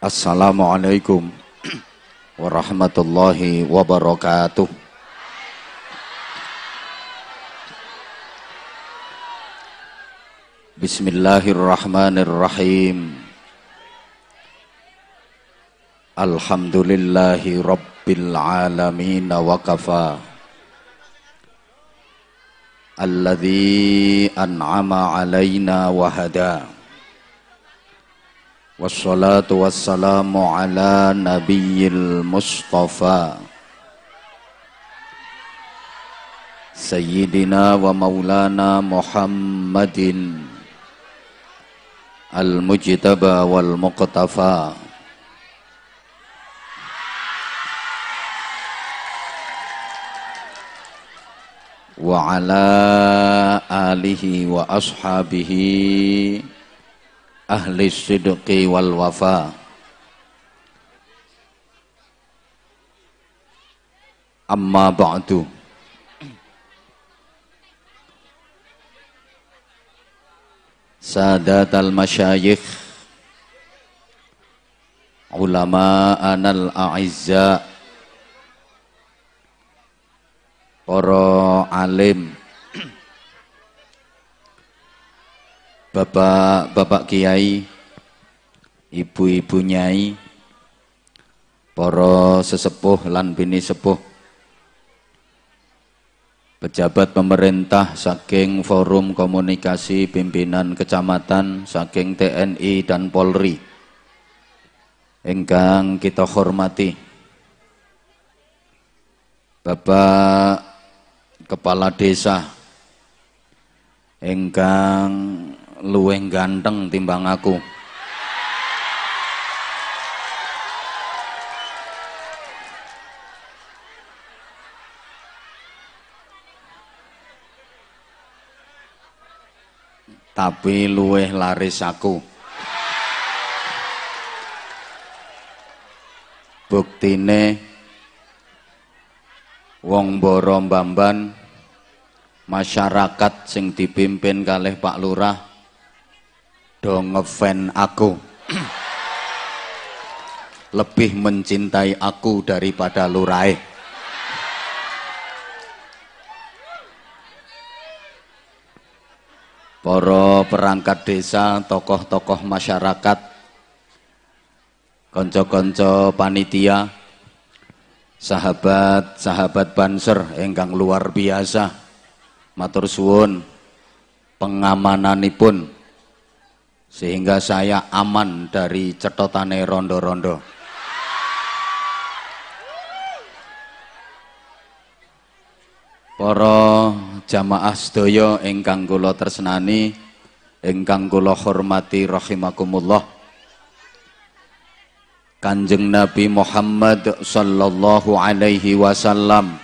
Assalamualaikum warahmatullahi wabarakatuh. Bismillahirrahmanirrahim. Alhamdulillahi rabbil alamin wa kafa. Alladhi an'ama alaina wa hada. والصلاة والسلام على نبي المصطفى. سيدنا ومولانا محمد المجتبى والمقتفى. وعلى آله وأصحابه ahli sidqi wal wafa. Amma ba'du. Sadat al masyayikh. Ulama anal a'izza. Para alim bapak-bapak kiai, ibu-ibu nyai, para sesepuh lan bini sepuh, pejabat pemerintah saking forum komunikasi pimpinan kecamatan saking TNI dan Polri. Engkang kita hormati. Bapak Kepala Desa engkang luweng ganteng timbang aku. Tapi luweh laris aku. Buktine wong boro mbamban masyarakat sing dipimpin kalih Pak Lurah do ngefan aku. Lebih mencintai aku daripada lurai para perangkat desa tokoh-tokoh masyarakat konco-konco panitia sahabat-sahabat banser engkang luar biasa matur suwun pengamananipun sehingga saya aman dari cetotane rondo-rondo. Para jamaah sedaya ingkang kula tresnani, ingkang kula hormati rahimakumullah. Kanjeng Nabi Muhammad sallallahu alaihi wasallam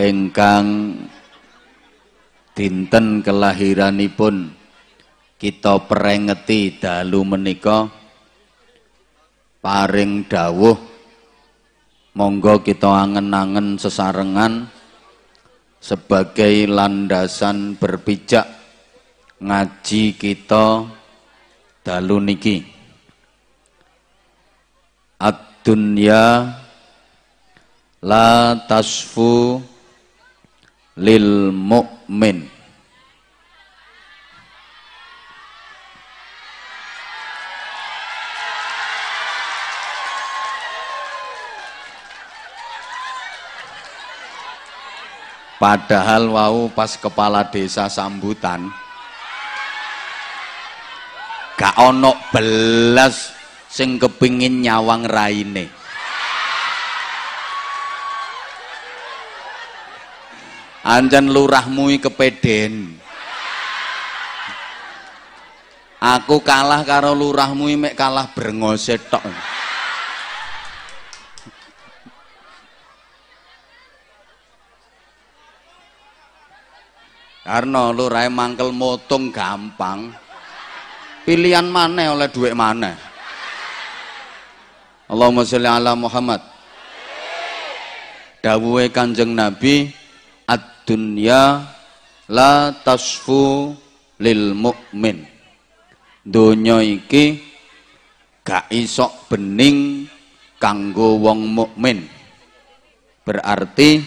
engkang dinten kelahiranipun kita perengeti dalu menika paring dawuh monggo kita angen-angen sesarengan sebagai landasan berpijak ngaji kita dalu niki. Ad-dunya la tasfu lil mukmin Padahal wau pas kepala desa sambutan gak ono belas sing kepingin nyawang raine. Anjan lurahmu kepeden. Aku kalah karo lurahmu mek kalah brengose tok. Karena lurai mangkel motong gampang. pilihan mana oleh duit mana Allahumma sholli ala Muhammad dawuhe Kanjeng Nabi ad-dunya la tasfu lil mukmin donya iki gak isok bening kanggo wong mukmin. Berarti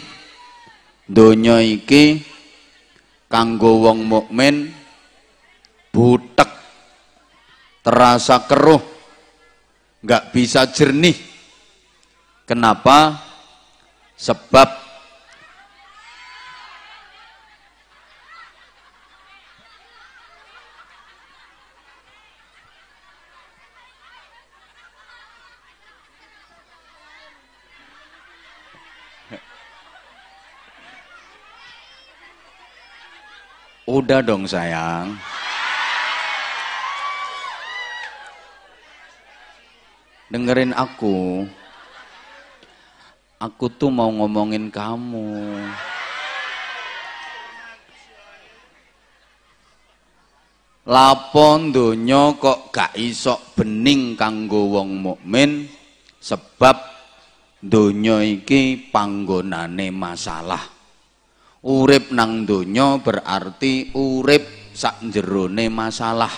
donya iki kanggo wong mukmin butek terasa keruh nggak bisa jernih. Kenapa? Sebab Udah dong sayang. Dengerin aku. Aku tuh mau ngomongin kamu. Lapon donya kok gak isok bening kanggo wong mukmin sebab donya iki panggonane masalah. Urip nang donya berarti urip sak jerone masalah.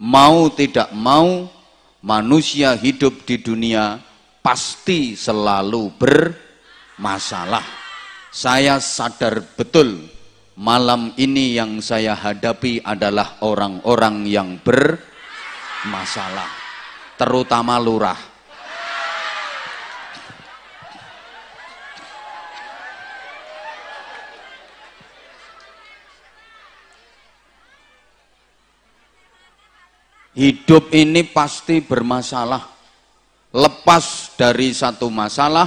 Mau tidak mau manusia hidup di dunia pasti selalu bermasalah. Saya sadar betul malam ini yang saya hadapi adalah orang-orang yang bermasalah, terutama lurah. Hidup ini pasti bermasalah. Lepas dari satu masalah,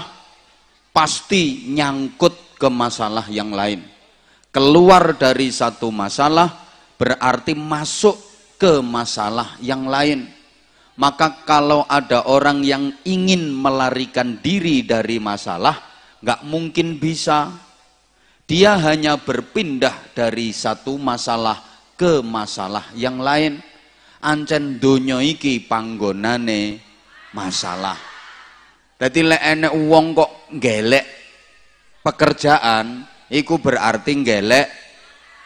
pasti nyangkut ke masalah yang lain. Keluar dari satu masalah, berarti masuk ke masalah yang lain. Maka kalau ada orang yang ingin melarikan diri dari masalah, nggak mungkin bisa. Dia hanya berpindah dari satu masalah ke masalah yang lain ancen donya iki panggonane masalah. Dadi lek enek wong kok gelek pekerjaan iku berarti gelek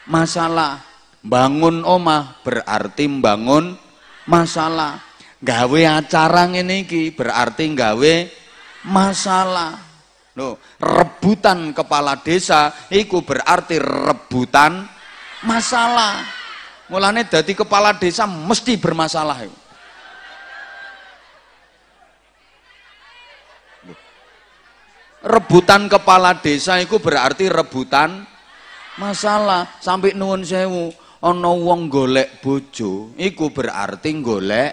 masalah. Bangun omah berarti bangun masalah. Gawe acara ngene iki berarti gawe masalah. Loh, rebutan kepala desa iku berarti rebutan masalah. Mulane dadi kepala desa mesti bermasalah. Rebutan kepala desa itu berarti rebutan masalah. Sampai nuwun sewu, ana wong golek bojo, iku berarti golek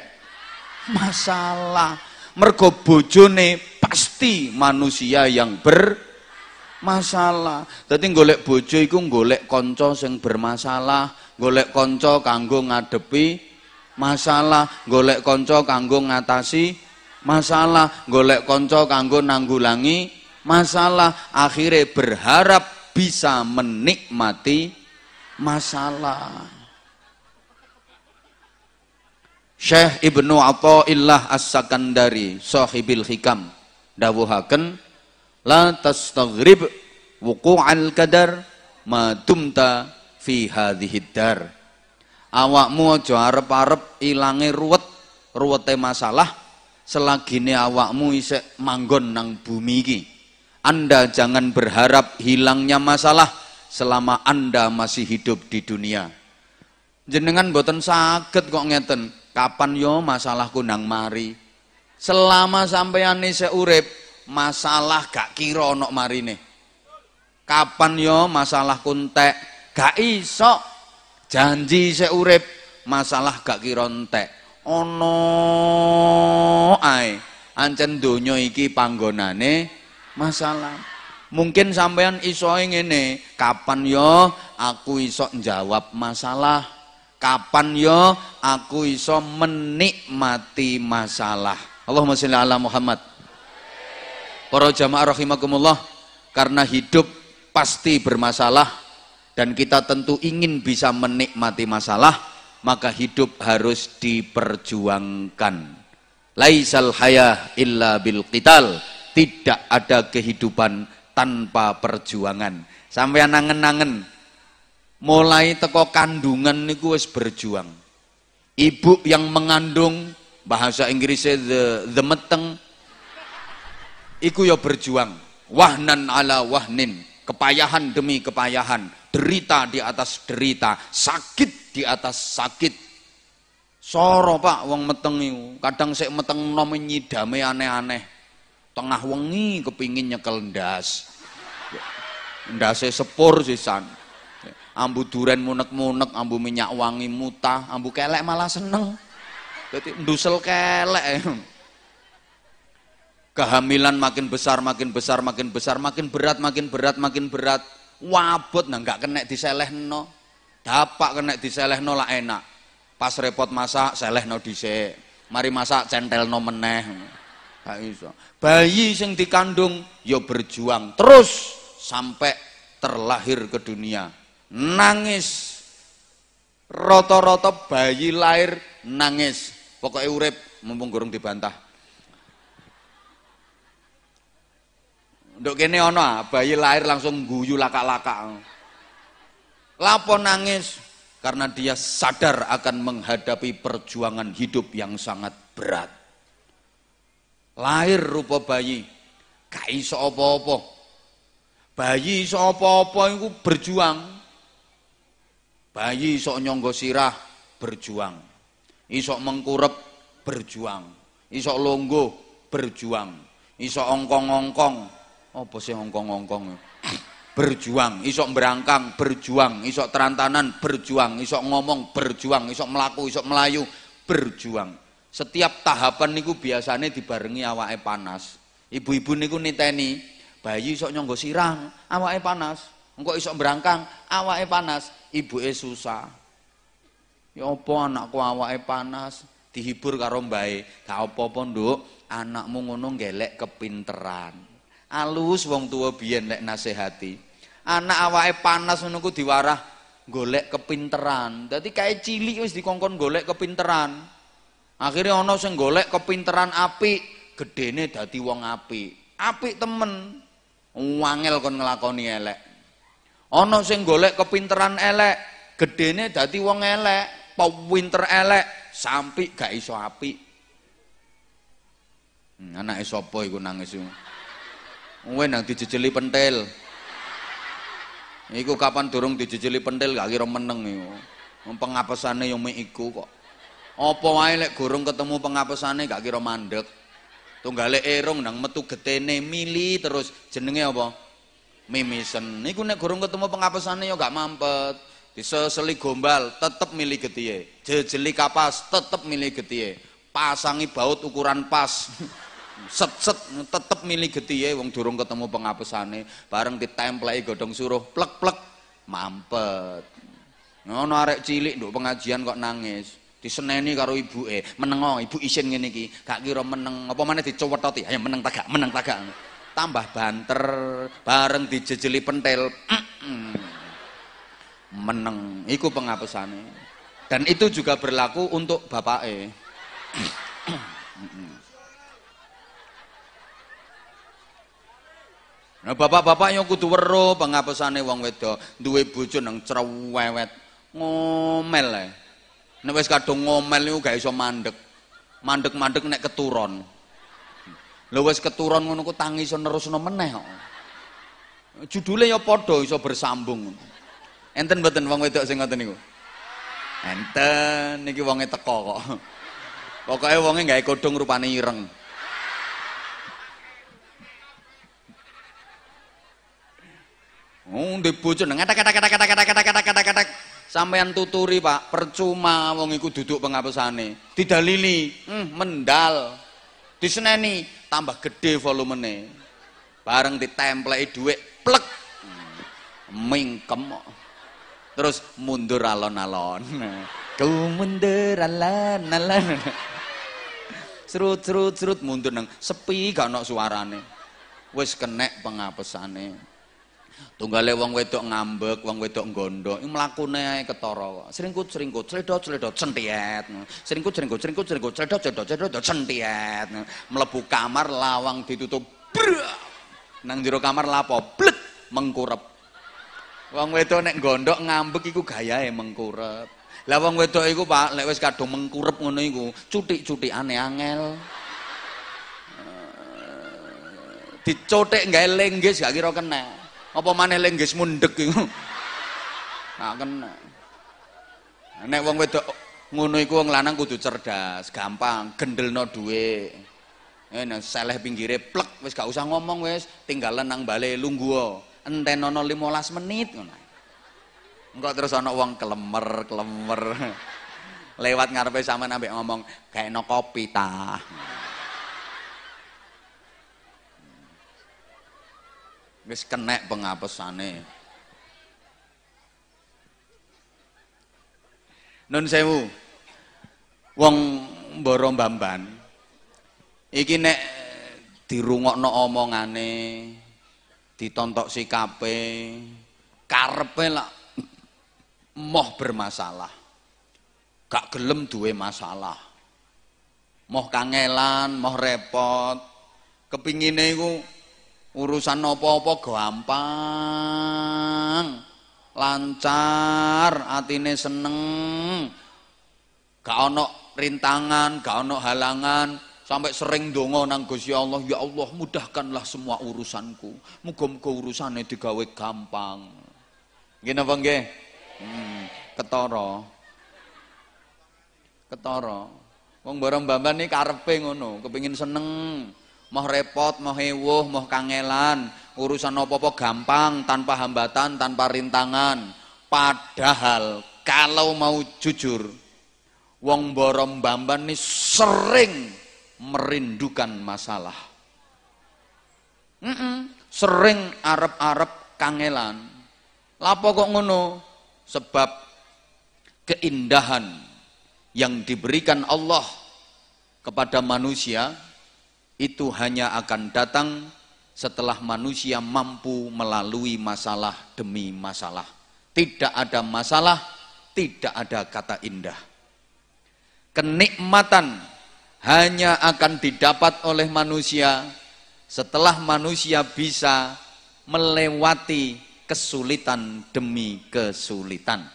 masalah. Mergo bojone pasti manusia yang bermasalah. Dadi golek bojo iku golek kanca sing bermasalah, golek konco kanggo ngadepi masalah, golek konco kanggo ngatasi masalah, golek konco kanggo nanggulangi masalah, akhirnya berharap bisa menikmati masalah. Syekh Ibnu Athaillah As-Sakandari sahibil hikam dawuhaken la tastaghrib wuqu'al kadar ma dumta fi hadhihi dar. Awakmu aja arep-arep ilange ruwet, ruwete masalah selagine awakmu isek manggon nang bumi iki. Anda jangan berharap hilangnya masalah selama Anda masih hidup di dunia. Jenengan boten sakit kok ngeten, kapan yo masalahku nang mari. Selama sampeyan isek urip, masalah gak kira ana marine. Kapan yo masalah kuntek, gak iso. Janji sik urip masalah gak kira entek. Ana ae. Ancen donya iki panggonane masalah. Mungkin sampean iso ngene kapan yo aku iso jawab masalah? Kapan yo aku iso menikmati masalah? Allahumma sholli ala Muhammad. Para jamaah rahimakumullah karena hidup pasti bermasalah dan kita tentu ingin bisa menikmati masalah maka hidup harus diperjuangkan. Laisal hayah illa bil qital. Tidak ada kehidupan tanpa perjuangan. Sampai nangen-nangen mulai teko kandungan niku wis berjuang. Ibu yang mengandung bahasa Inggrisnya the, the meteng iku ya berjuang. Wahnan ala wahnin, kepayahan demi kepayahan, derita di atas derita, sakit di atas sakit Soro Pak wong meteng. Kadang sik meteng nom nyidame aneh-aneh. Tengah wengi kepingin nyekel ndas. Ndase sepur sisan. Ambu duren munek-munek, ambu minyak wangi mutah, ambu kelek malah seneng. Jadi ndusel kelek. Kehamilan makin besar, makin besar, makin besar, makin berat, makin berat, makin berat. Wabot nah nggak kena diselehno. Dapak kena diselehno lah enak Pas repot masak selehno dhisik. Mari masak centelno meneh. Gak iso. Bayi sing dikandung ya berjuang terus sampai terlahir ke dunia. Nangis. Roto-roto bayi lahir nangis. Pokoknya urip mumpung gurung dibantah. Nduk kene ana bayi lahir langsung guyu laka-laka. Lapo nangis? karena dia sadar akan menghadapi perjuangan hidup yang sangat berat. Lahir rupa bayi, gak iso apa-apa. Bayi iso apa-apa itu berjuang. Bayi iso nyonggo sirah berjuang. Iso mengkurep berjuang. Iso longgo berjuang. Iso ongkong-ongkong. Apa sih ongkong-ongkong? berjuang, isok berangkang berjuang, isok terantanan berjuang, isok ngomong berjuang, isok melaku, isok melayu berjuang. Setiap tahapan niku biasanya dibarengi awake panas. Ibu-ibu niku niteni, bayi isok nyonggo sirang, awake panas. Engko isok berangkang, awake panas, ibuke susah. Ya apa anakku awake panas, dihibur karo mbae. Gak apa-apa, Nduk, anakmu ngono gelek kepinteran alus wong tua biyen lek nasihati. Anak awake panas ku diwarah golek kepinteran. Dadi kae cilik wis dikongkon golek kepinteran. Akhirnya ana sing golek kepinteran apik gedene dadi wong apik. Apik temen. Wangel kon nglakoni elek. Ana sing golek kepinteran elek gedene dadi wong elek pinter elek sampai gak iso apik. Hmm, anake sapa iku nangis iku Kowe nang dijejeli pentil. Iku kapan durung dijejeli pentil gak kira meneng iku. Pengapesane yo iku kok. Apa wae lek gurung ketemu pengapesane gak kira mandek. Tunggale erong nang metu getene mili terus jenenge apa? Mimisen. Niku nek gurung ketemu pengapesane yo gak mampet. Diseseli gombal tetep milih getihe. Jejeli kapas tetep milih getihe. Pasangi baut ukuran pas. set-set tetep milih getihe wong durung ketemu pengapesane bareng ditempleki godhong suruh plek-plek mampet. Ngono arek cilik nduk pengajian kok nangis. Diseneni karo ibuke menengo ibu isin ngene iki gak kira meneng apa maneh dicuwetoti ayo meneng tagak meneng tagak. Tambah banter bareng dijejeli pentil meneng iku pengapesane dan itu juga berlaku untuk bapake Nah bapak-bapak yang kudu weruh pengapesane wong wedok duwe bojo nang cerewet ngomel ae. Nek wis kadung ngomel niku gak iso mandek. Mandek-mandek nek keturon. Lha wis keturon ngono ku tangi iso nerusno meneh kok. Judule ya padha iso bersambung. Enten mboten wong wedok sing ngoten niku? Enten niki wonge teko kok. Pokoke wonge gawe kodhong rupane ireng. Oh, ndek bojo nang kata kata kata kata kata kata kata kata kata sampean tuturi Pak, percuma wong iku duduk pengapesane. Didalili, hmm, mendal. Diseneni tambah gede volumene. Bareng ditempleki dhuwit plek. Hmm, mingkem. Terus mundur alon-alon. Ku mundur alon-alon. Serut serut serut mundur nang sepi gak ono suarane. Wis kenek pengapesane. Tunggale wong wedok ngambek, wong wedok nggondo, iki mlakune ae ketara. Sringkut-sringkut, sledot-sledot sentiet. Sringkut-sringkut, sringkut-sringkut, sledot-sledot, sledot sentiet. Mlebu kamar lawang ditutup. Nang jero kamar lapo? Blek mengkurep. Wong wedok nek gondok ngambek iku gayahe mengkurep. Lah wong wedok iku Pak, lek wis kadung mengkurep ngono iku, cutik-cutikane angel. Dicotik gawe lenggis gak kira kena. Apa maneh lenggis mundek iku. Nah kena. Nek wong wedok ngono iku wong lanang kudu cerdas, gampang, gendelno dhuwit. Eh nang seleh pinggire plek wis gak usah ngomong wis, tinggalan nang bale lungguh. Entenono 15 menit ngono. Engko terus ana wong kelemer, kelemer. Lewat ngarepe sampean ambek ngomong, kayak no kopi ta." Wis kenek pengapesane Nun sewu wong mboro mbamban iki nek dirungokno omongane ditontok sikape karepe lak moh bermasalah. Gak gelem duwe masalah. Moh kangelan moh repot. Kepingine iku urusan apa-apa gampang. Lancar atine seneng. Gak ono rintangan gak ono halangan. Sampai sering dongo nang Gusti Allah ya Allah mudahkanlah semua urusanku. Muga-muga urusane digawe gampang. Nggih napa nggih? Hmm, ketara. Ketara. Wong bareng mbamban iki karepe ngono? Kepengin seneng mau repot, mau hewuh, mau kangelan, urusan apa-apa gampang, tanpa hambatan, tanpa rintangan. Padahal kalau mau jujur, wong borom bamban ini sering merindukan masalah. Mm -mm, sering arep-arep kangelan. Lapo kok ngono? Sebab keindahan yang diberikan Allah kepada manusia itu hanya akan datang setelah manusia mampu melalui masalah demi masalah. Tidak ada masalah, tidak ada kata indah. Kenikmatan hanya akan didapat oleh manusia setelah manusia bisa melewati kesulitan demi kesulitan.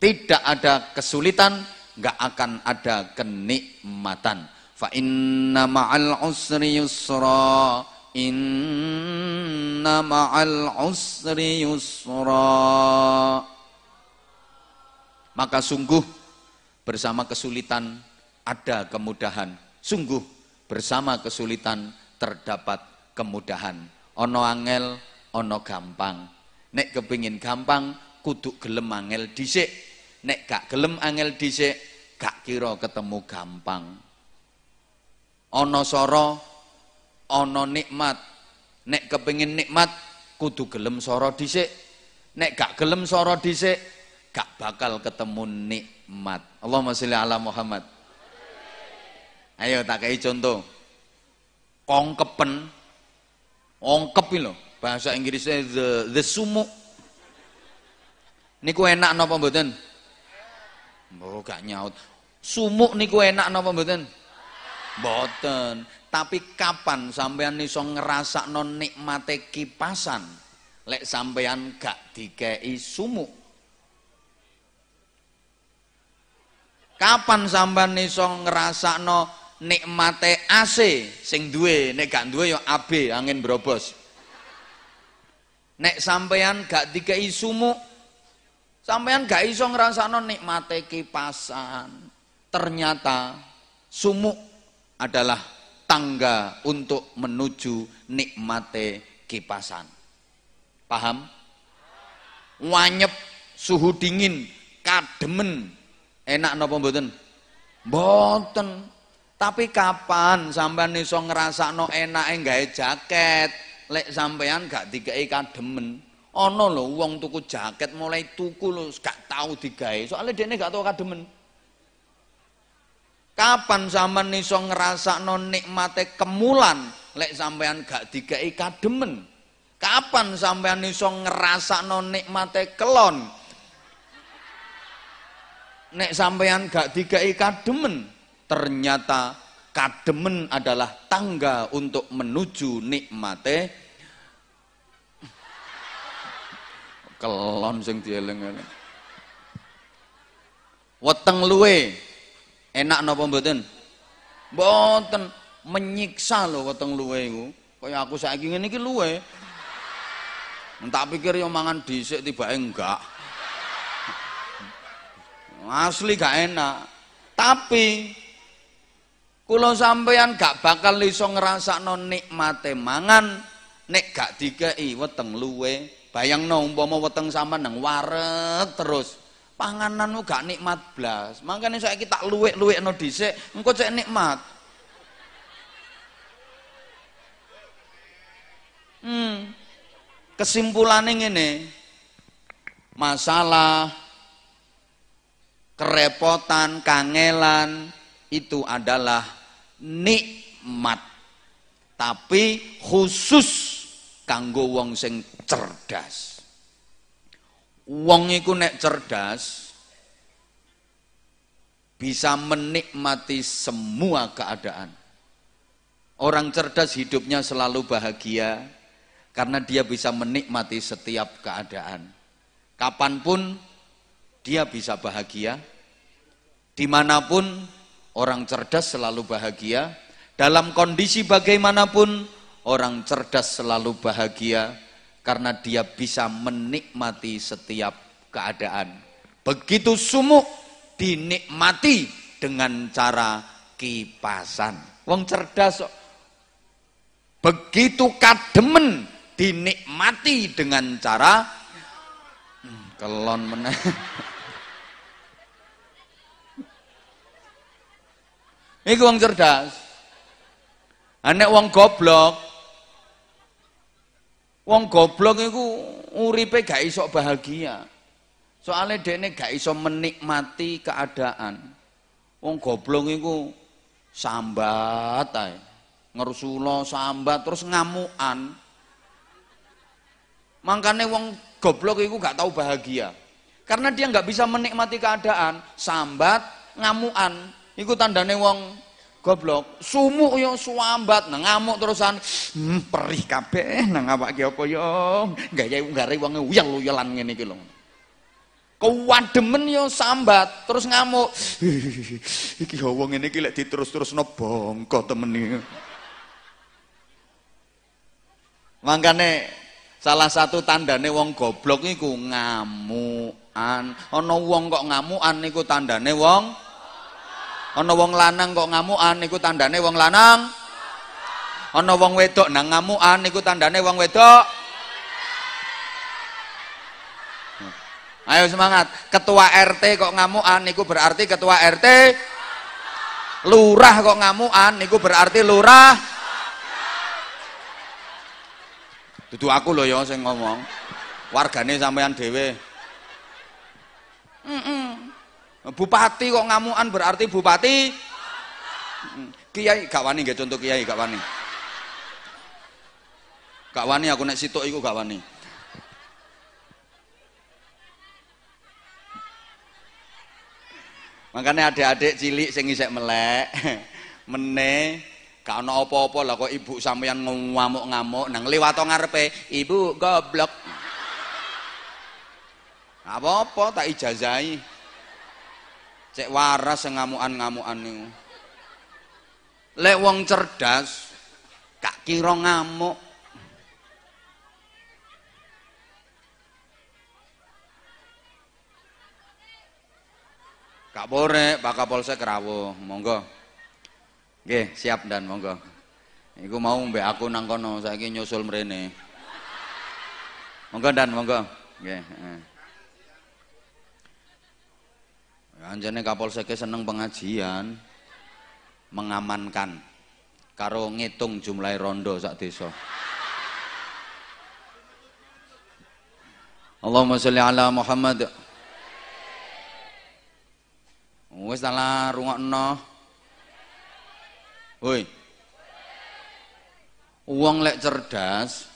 Tidak ada kesulitan, nggak akan ada kenikmatan fa inna ma'al usri yusra. Inna ma'al usri yusra. Maka sungguh bersama kesulitan ada kemudahan. Sungguh bersama kesulitan terdapat kemudahan. Ono angel ono gampang. Nek kepingin gampang kudu gelem angel dhisik. Nek gak gelem angel dhisik gak kira ketemu gampang ana sara ana nikmat. Nek kepengin nikmat kudu gelem sara dhisik. Nek gak gelem sara dhisik gak bakal ketemu nikmat. Allahumma sholli ala Muhammad. Ayo tak kei contoh. Kongkepen ongkep lho bahasa Inggrisnya the the sumuk. Niku enak napa mboten? Oh gak nyaut. Sumuk niku enak napa mboten Boten. Tapi kapan sampean iso ngrasakno nikmate kipasan lek sampean gak dikei sumuk? Kapan sampean iso ngrasakno nikmate AC sing duwe nek gak duwe ya AB angin brobos. Nek sampean gak dikei sumuk sampean gak iso ngrasakno nikmate kipasan. Ternyata sumuk adalah tangga untuk menuju nikmate kipasan. Paham? Wanyep suhu dingin, kademen. Enak napa mboten? Mboten. Tapi kapan sampean iso ngrasakno enake gawe jaket, lek sampean gak dikei kademen. Ana lho wong tuku jaket mulai tuku lho gak tau soalnya dene gak tau kademen. Kapan sampean iso ngrasakno nikmate kemulan lek sampean gak dikei kademen? Kapan sampean iso ngrasakno nikmate kelon? Nek sampean gak dikai kademen, ternyata kademen adalah tangga untuk menuju nikmate kelon sing dieling-eling. Weteng luwe enak napa mboten? Mboten menyiksa lho weteng luwe iku. Kaya aku saiki ngene iki luwe. Tak pikir yo mangan dhisik tibake enggak. Asli gak enak. Tapi kula sampeyan gak bakal iso ngrasakno nikmate mangan nek gak dikei weteng luwe. Bayangno umpama weteng sampean nang wareg terus pangananmu gak nikmat blas. Makane saiki tak luwek-luwekno dhisik, engko cek nikmat. Hmm. Kesimpulannya ngene. Masalah kerepotan, kangelan itu adalah nikmat. Tapi khusus kanggo wong sing cerdas. Wong iku nek cerdas bisa menikmati semua keadaan. Orang cerdas hidupnya selalu bahagia, karena dia bisa menikmati setiap keadaan. Kapan pun dia bisa bahagia, di mana pun orang cerdas selalu bahagia, dalam kondisi bagaimanapun orang cerdas selalu bahagia karena dia bisa menikmati setiap keadaan. Begitu sumuk dinikmati dengan cara kipasan. Wong cerdas begitu kademen dinikmati dengan cara hmm, kelon meneh Ini wong cerdas. Anek wong goblok. Wong goblok itu uripe gak iso bahagia. Soalnya dekne gak iso menikmati keadaan. Wong goblok itu sambat ae. Ngerusulo sambat terus ngamukan. Makanya wong goblok itu gak tahu bahagia. Karena dia nggak bisa menikmati keadaan, sambat, ngamuan. Iku tandane wong goblok. Sumuk yo suambat, nah ngamuk terusan, hmm, perih kabeh nang awake apa yo. Gaya nggare wong uyel-uyelan ngene iki lho. Kewademen yo sambat, terus ngamuk. iki wong ngene iki lek diterus-terusno bongko temen iki. Mangkane Salah satu tandane wong goblok iku ngamukan. Ana wong kok ngamukan niku tandane wong Ana wong lanang kok ngamukan niku tandane wong lanang. Ana wong wedok nang ngamukan niku tandane wong wedok. Ayo semangat. Ketua RT kok ngamukan niku berarti ketua RT. Lurah kok ngamukan niku berarti lurah. Dudu aku loh ya sing ngomong. Wargane sampean dhewe. Bupati kok ngamukan berarti bupati. Kiai gak wani nggih contoh kiai gak wani. Gak wani aku nek situk iku gak wani. Makanya adik-adik cilik sing isek melek, meneh Gak ana apa-apa lah kok ibu sampeyan ngamuk-ngamuk nang liwat ngarepe, ibu goblok. Apa-apa tak ijazahi. Cek waras sing ngamukan-ngamukan niku. Lek wong cerdas gak kira ngamuk. Kak Bore, Pak Kapolsek rawuh, monggo. Oke, siap dan monggo. Iku mau mbek aku nang kono, saiki nyusul mrene. Monggo dan monggo. Nggih, Anjane Kapolsek seneng pengajian, mengamankan karo ngitung jumlah rondo sak desa. Allahumma sholli ala Muhammad. Wis salah rungokno. Woi. Uang lek cerdas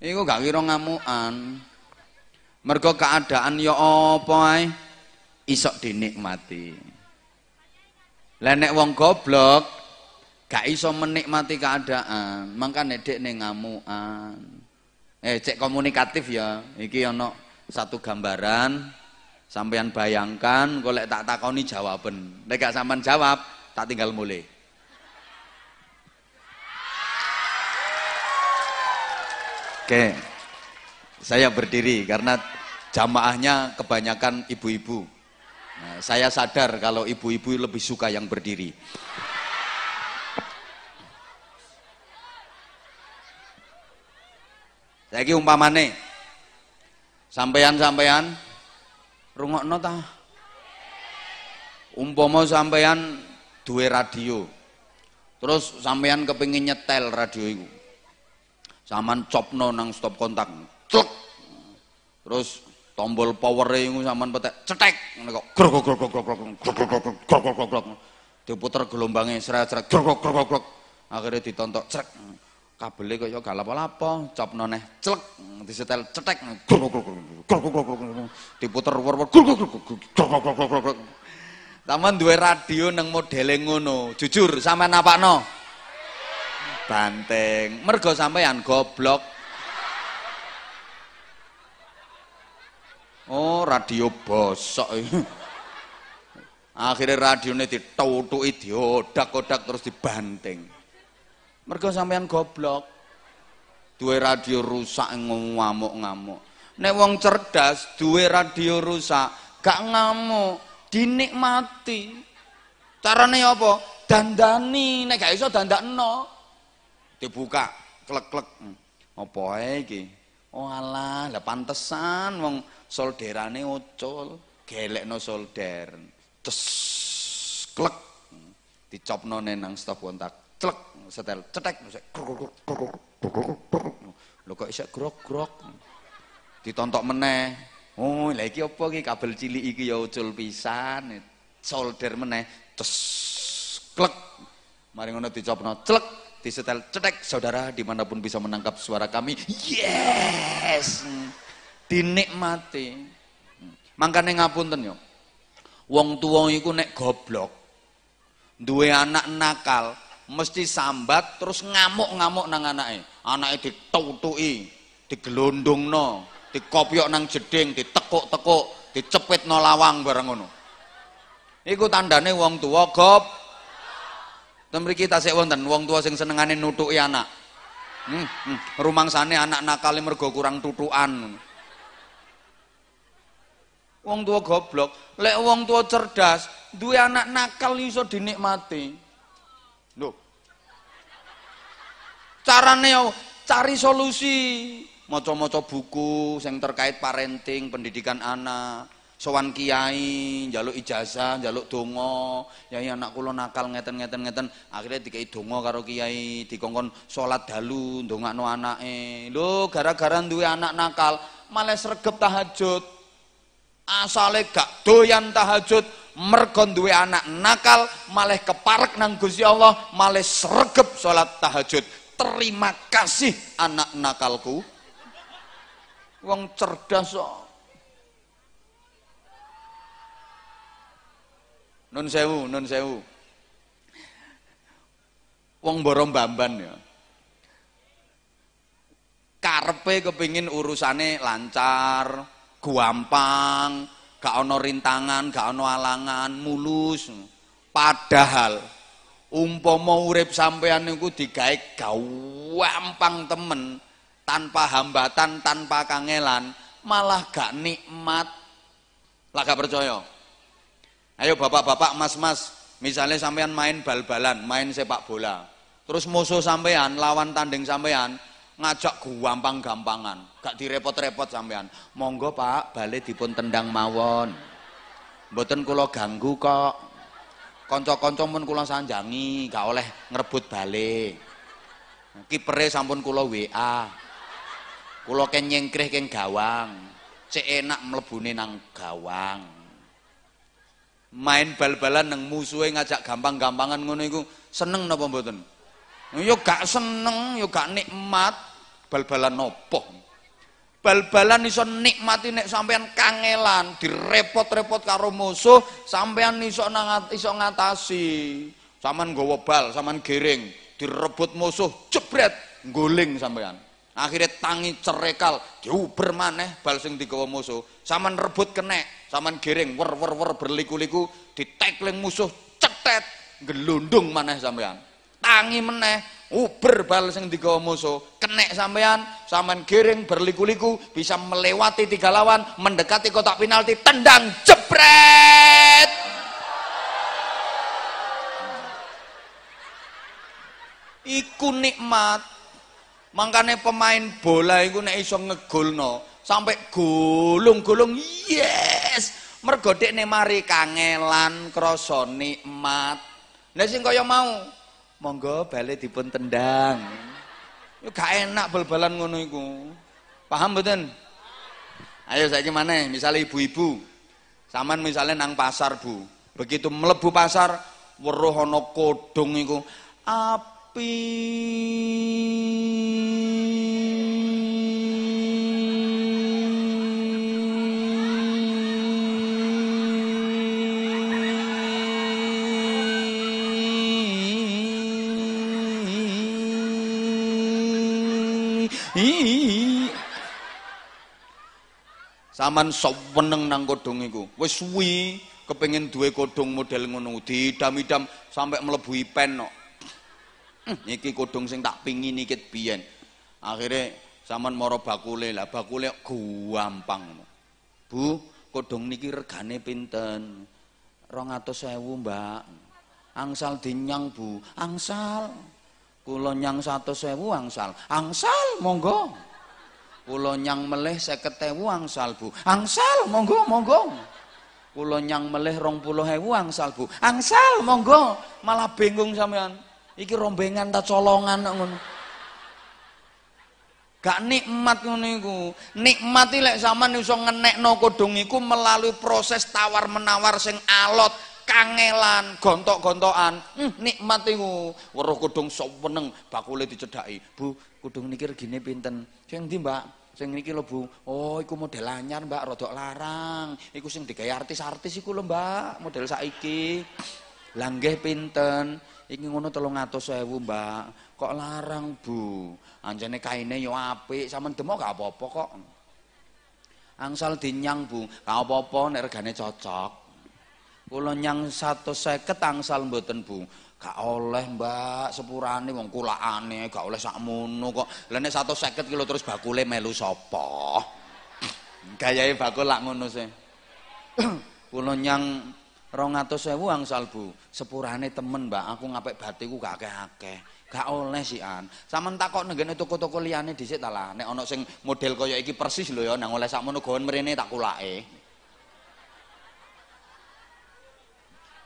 Iku gak kira ngamukan. Mergo keadaan ya apa ae isok dinikmati. Lah nek wong goblok gak iso menikmati keadaan, mangkane dek ning ngamukan. Eh cek komunikatif ya. Iki ana satu gambaran sampean bayangkan golek tak takoni jawaban. Nek gak sampean jawab, tak tinggal mulai. Oke, saya berdiri karena jamaahnya kebanyakan ibu-ibu. Nah, saya sadar kalau ibu-ibu lebih suka yang berdiri. Saya ki umpamane sampean-sampean rungokno ta? Umpama sampean duwe radio. Terus sampean kepengin nyetel radio itu Saman copno nang stop kontak. Clek. Terus tombol power iku saman petek cetek ngene kok grok grok grok grok grok grok grok grok diputer gelombangnya seret-seret grok grok grok akhirnya ditontok cek kabelnya kok ya gak lapo-lapo copno neh celek disetel cetek grok grok grok grok grok diputer war-war grok grok grok grok grok Taman duwe radio nang modele ngono. Jujur sampean napakno? Banteng. Mergo sampean goblok. Oh, radio bosok. Akhirnya radione ditutuki diodak-odak terus dibanting. Mergo sampean goblok. Duwe radio rusak ngamuk-ngamuk. Nek wong cerdas duwe radio rusak, gak ngamuk, dinikmati. Carane apa? Dandani, nek gak iso dandakno dibuka klek-klek apa iki oh alah lah pantesan wong solderane ucul gelekno solder tes klek dicopno nang stop kontak klek setel cetek lho kok isek grok-grok ditontok meneh. Oh lha iki apa iki? Kabel cilik iki ya ucul pisan. Solder meneh tes klek. Mari ngono dicopno clek disetel cetek. Saudara di mana pun bisa menangkap suara kami yes dinikmati makanya ngapunten yo wong tua iku nek goblok duwe anak nakal mesti sambat terus ngamuk-ngamuk nang anake anake ditutuki digelondongno dikopiok nang jeding ditekuk-tekuk dicepitno lawang bareng ngono iku tandane wong tua goblok Dan mriki tasik wonten wong tua sing senengane nutuki anak. Hmm, hmm. rumangsane anak nakal mergo kurang tutukan. Wong tua goblok, lek wong tua cerdas, duwe anak nakal iso dinikmati. Loh. Carane cari solusi, maca-maca buku sing terkait parenting, pendidikan anak sowan kiai, njaluk ijazah, njaluk donga, yai anak kula nakal ngeten-ngeten ngeten, akhirnya dikai donga karo kiai, dikongkon salat dalu, ndongakno anake. Lho, gara-gara duwe anak nakal, malah sregep tahajud. Asale gak doyan tahajud, mergo duwe anak nakal, malah keparek nang Gusti Allah, malah sregep salat tahajud. Terima kasih anak nakalku. Wong cerdas kok. Nun sewu, nun sewu. Wong borong bamban ya. Karpe kepingin urusane lancar, gampang, gak ono rintangan, gak ono alangan, mulus. Padahal umpama urip sampean niku digawe gampang temen, tanpa hambatan, tanpa kangelan, malah gak nikmat. Lah gak percaya? Ayo bapak-bapak, mas-mas, misalnya sampean main bal-balan, main sepak bola. Terus musuh sampean, lawan tanding sampean, ngajak gampang-gampangan, gak direpot-repot sampean. Monggo Pak, balik dipun tendang mawon. Mboten kula ganggu kok. Kanca-kanca mun kula sanjangi, gak oleh ngrebut balik. Kipere sampun kula WA. Kula ken nyengkrih ken gawang. Cek enak mlebune nang gawang main bal-balan nang musuhe ngajak gampang-gampangan ngono iku seneng napa mboten? Ya gak seneng, ya gak nikmat. bal-balan nopo bal-balan iso nikmati nek sampean kangelan direpot-repot karo musuh sampean iso nangat iso ngatasi. Saman nggawa bal saman gering direbut musuh jebret guling sampean. Akhirnya tangi cerekal diuber maneh bal sing digawa musuh. Saman rebut kenek saman gering wer wer wer berliku-liku ditekling musuh cetet gelundung maneh sampean tangi meneh uber bal sing digawa musuh. Kenek sampean saman giring berliku-liku bisa melewati tiga lawan mendekati kotak penalti tendang jebret! Iku nikmat. Makanya pemain bola iku nek iso ngegolno sampai gulung-gulung yes! Mergo dekne mari kangelan krasa nikmat. Nek sing kaya mau monggo balik dipun tendang. Ya gak enak bal-balan ngono iku. Paham mboten? Ayo saiki mana misalnya ibu-ibu. Saman misalnya nang pasar bu. Begitu melebu pasar weruh ana iku api Saman seweneng nang kodhong iku. Wis suwi kepengin duwe kodhong model ngono, didam-idam sampai mlebu pen kok. Hmm, iki kodhong sing tak pingin iki biyen. Akhire saman mara bakule lah, bakule gampang. Bu, kodhong niki regane pinten? 200.000, Mbak. Angsal dinyang, Bu. Angsal. Kula nyang 100.000 angsal. Angsal, monggo. Kula nyang melih 50.000 angsal, Bu. Angsal, monggo, monggo. Kula nyang melih 20.000 angsal, Bu. Angsal, monggo. Malah bingung sampean. Iki rombengan ta colongan ngono. Gak nikmat ngono iku. Nikmati lek sampean iso ngenekno kodhong iku melalui proses tawar menawar sing alot kangelan, gontok-gontokan. Hmm, nikmat iku. Weruh kodhong seweneng bakule dicedhaki. Bu, kodhong niki regine pinten? Sing ndi, Mbak? Sing niki lho Bu. Oh, iku model anyar, Mbak, rodok larang. Iku sing digawe artis-artis iku lho, Mbak, model saiki. Lah nggih pinten? Iki ngono 300.000, Mbak. Kok larang, Bu? Anjene kaine yo apik, sampean demo gak apa-apa kok. Angsal dinyang, Bu. Gak apa-apa nek regane cocok. Kula nyang 150 angsal mboten, Bu. Gak oleh mbak sepurane wong kulakane gak oleh sakmono kok. Lah nek 150 kilo terus bakule melu sapa? Gayahe bakul lak ngono sih. Kula nyang 200.000 angsal Bu. Sepurane temen mbak aku ngapik batiku gak akeh-akeh. Gak oleh sih an. Saman takok nenggene toko-toko liyane dhisik ta lah. Nek ana sing model kaya iki persis lho ya nang oleh sakmono gawen mrene tak kulake.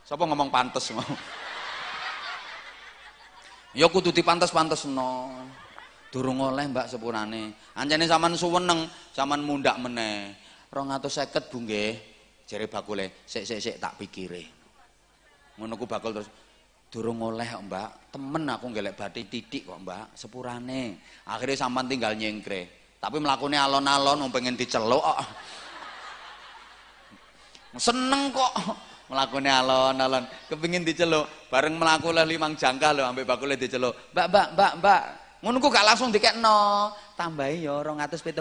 Sapa ngomong pantes mau? Ya kudu dipantes-pantesno. Durung oleh Mbak sepurane. Ancene sampean suweneng, sampean mundak meneh. 250 Bu nggih. Jere bakule, sik sik sik tak pikire. Ngono ku bakul terus durung oleh Mbak. Temen aku ngelek bathi titik kok Mbak, sepurane. Akhirnya sampean tinggal nyengkre. Tapi mlakune alon-alon pengen diceluk. Seneng kok mlakune alon-alon. Kepengin diceluk. Bareng mlaku lah limang jangka lho ambek bakule diceluk. Mbak mbak mbak mbak. Ngono gak langsung dikekno. Tambahi ya 270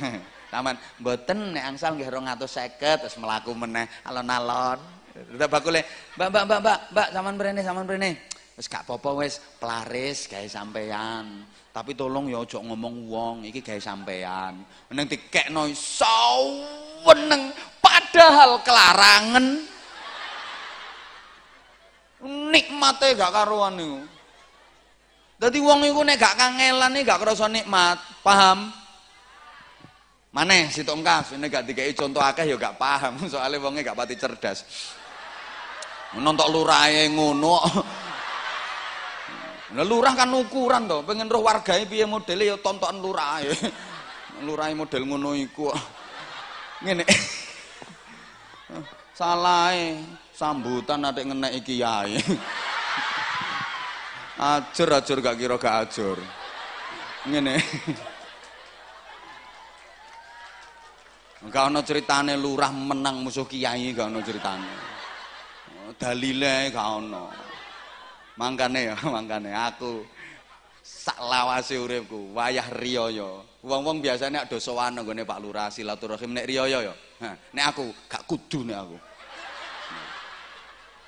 taman. Mboten nek angsal nggih 250 terus mlaku meneh alon-alon. Udah bakule mbak mbak mbak mbak mbak sampean mrene sampean mrene. Wis gak apa-apa wis. Pelaris gawe sampean tapi tolong ya aja ngomong wong iki gawe sampean. Meneng dikekno saweneng padahal kelarangan. Nikmate gak karuan niku. Dadi wong iku nek gak kangelan nek gak krasa nikmat. Paham? Maneh si tongkas ini gak dikai contoh akeh ya gak paham. Soalnya wongnya gak pati cerdas. Nontok lurahe ngono Nah, lurah kan ukuran toh, pengen roh warganya piye modele ya tontonan lurah lurah model ngono iku. Ngene. Salah sambutan ada ngenek kiai. ajur ajur gak kira gak ajur. Ngene. Enggak ana ceritane lurah menang musuh kiai, enggak ana ceritane. Oh, dalile enggak ana. Mangkane ya, mangkane aku sak lawase uripku wayah riyaya. Wong-wong biasane nek sowan nggone Pak Lurah silaturahim nek riyaya ya. Nek aku gak kudu nek aku.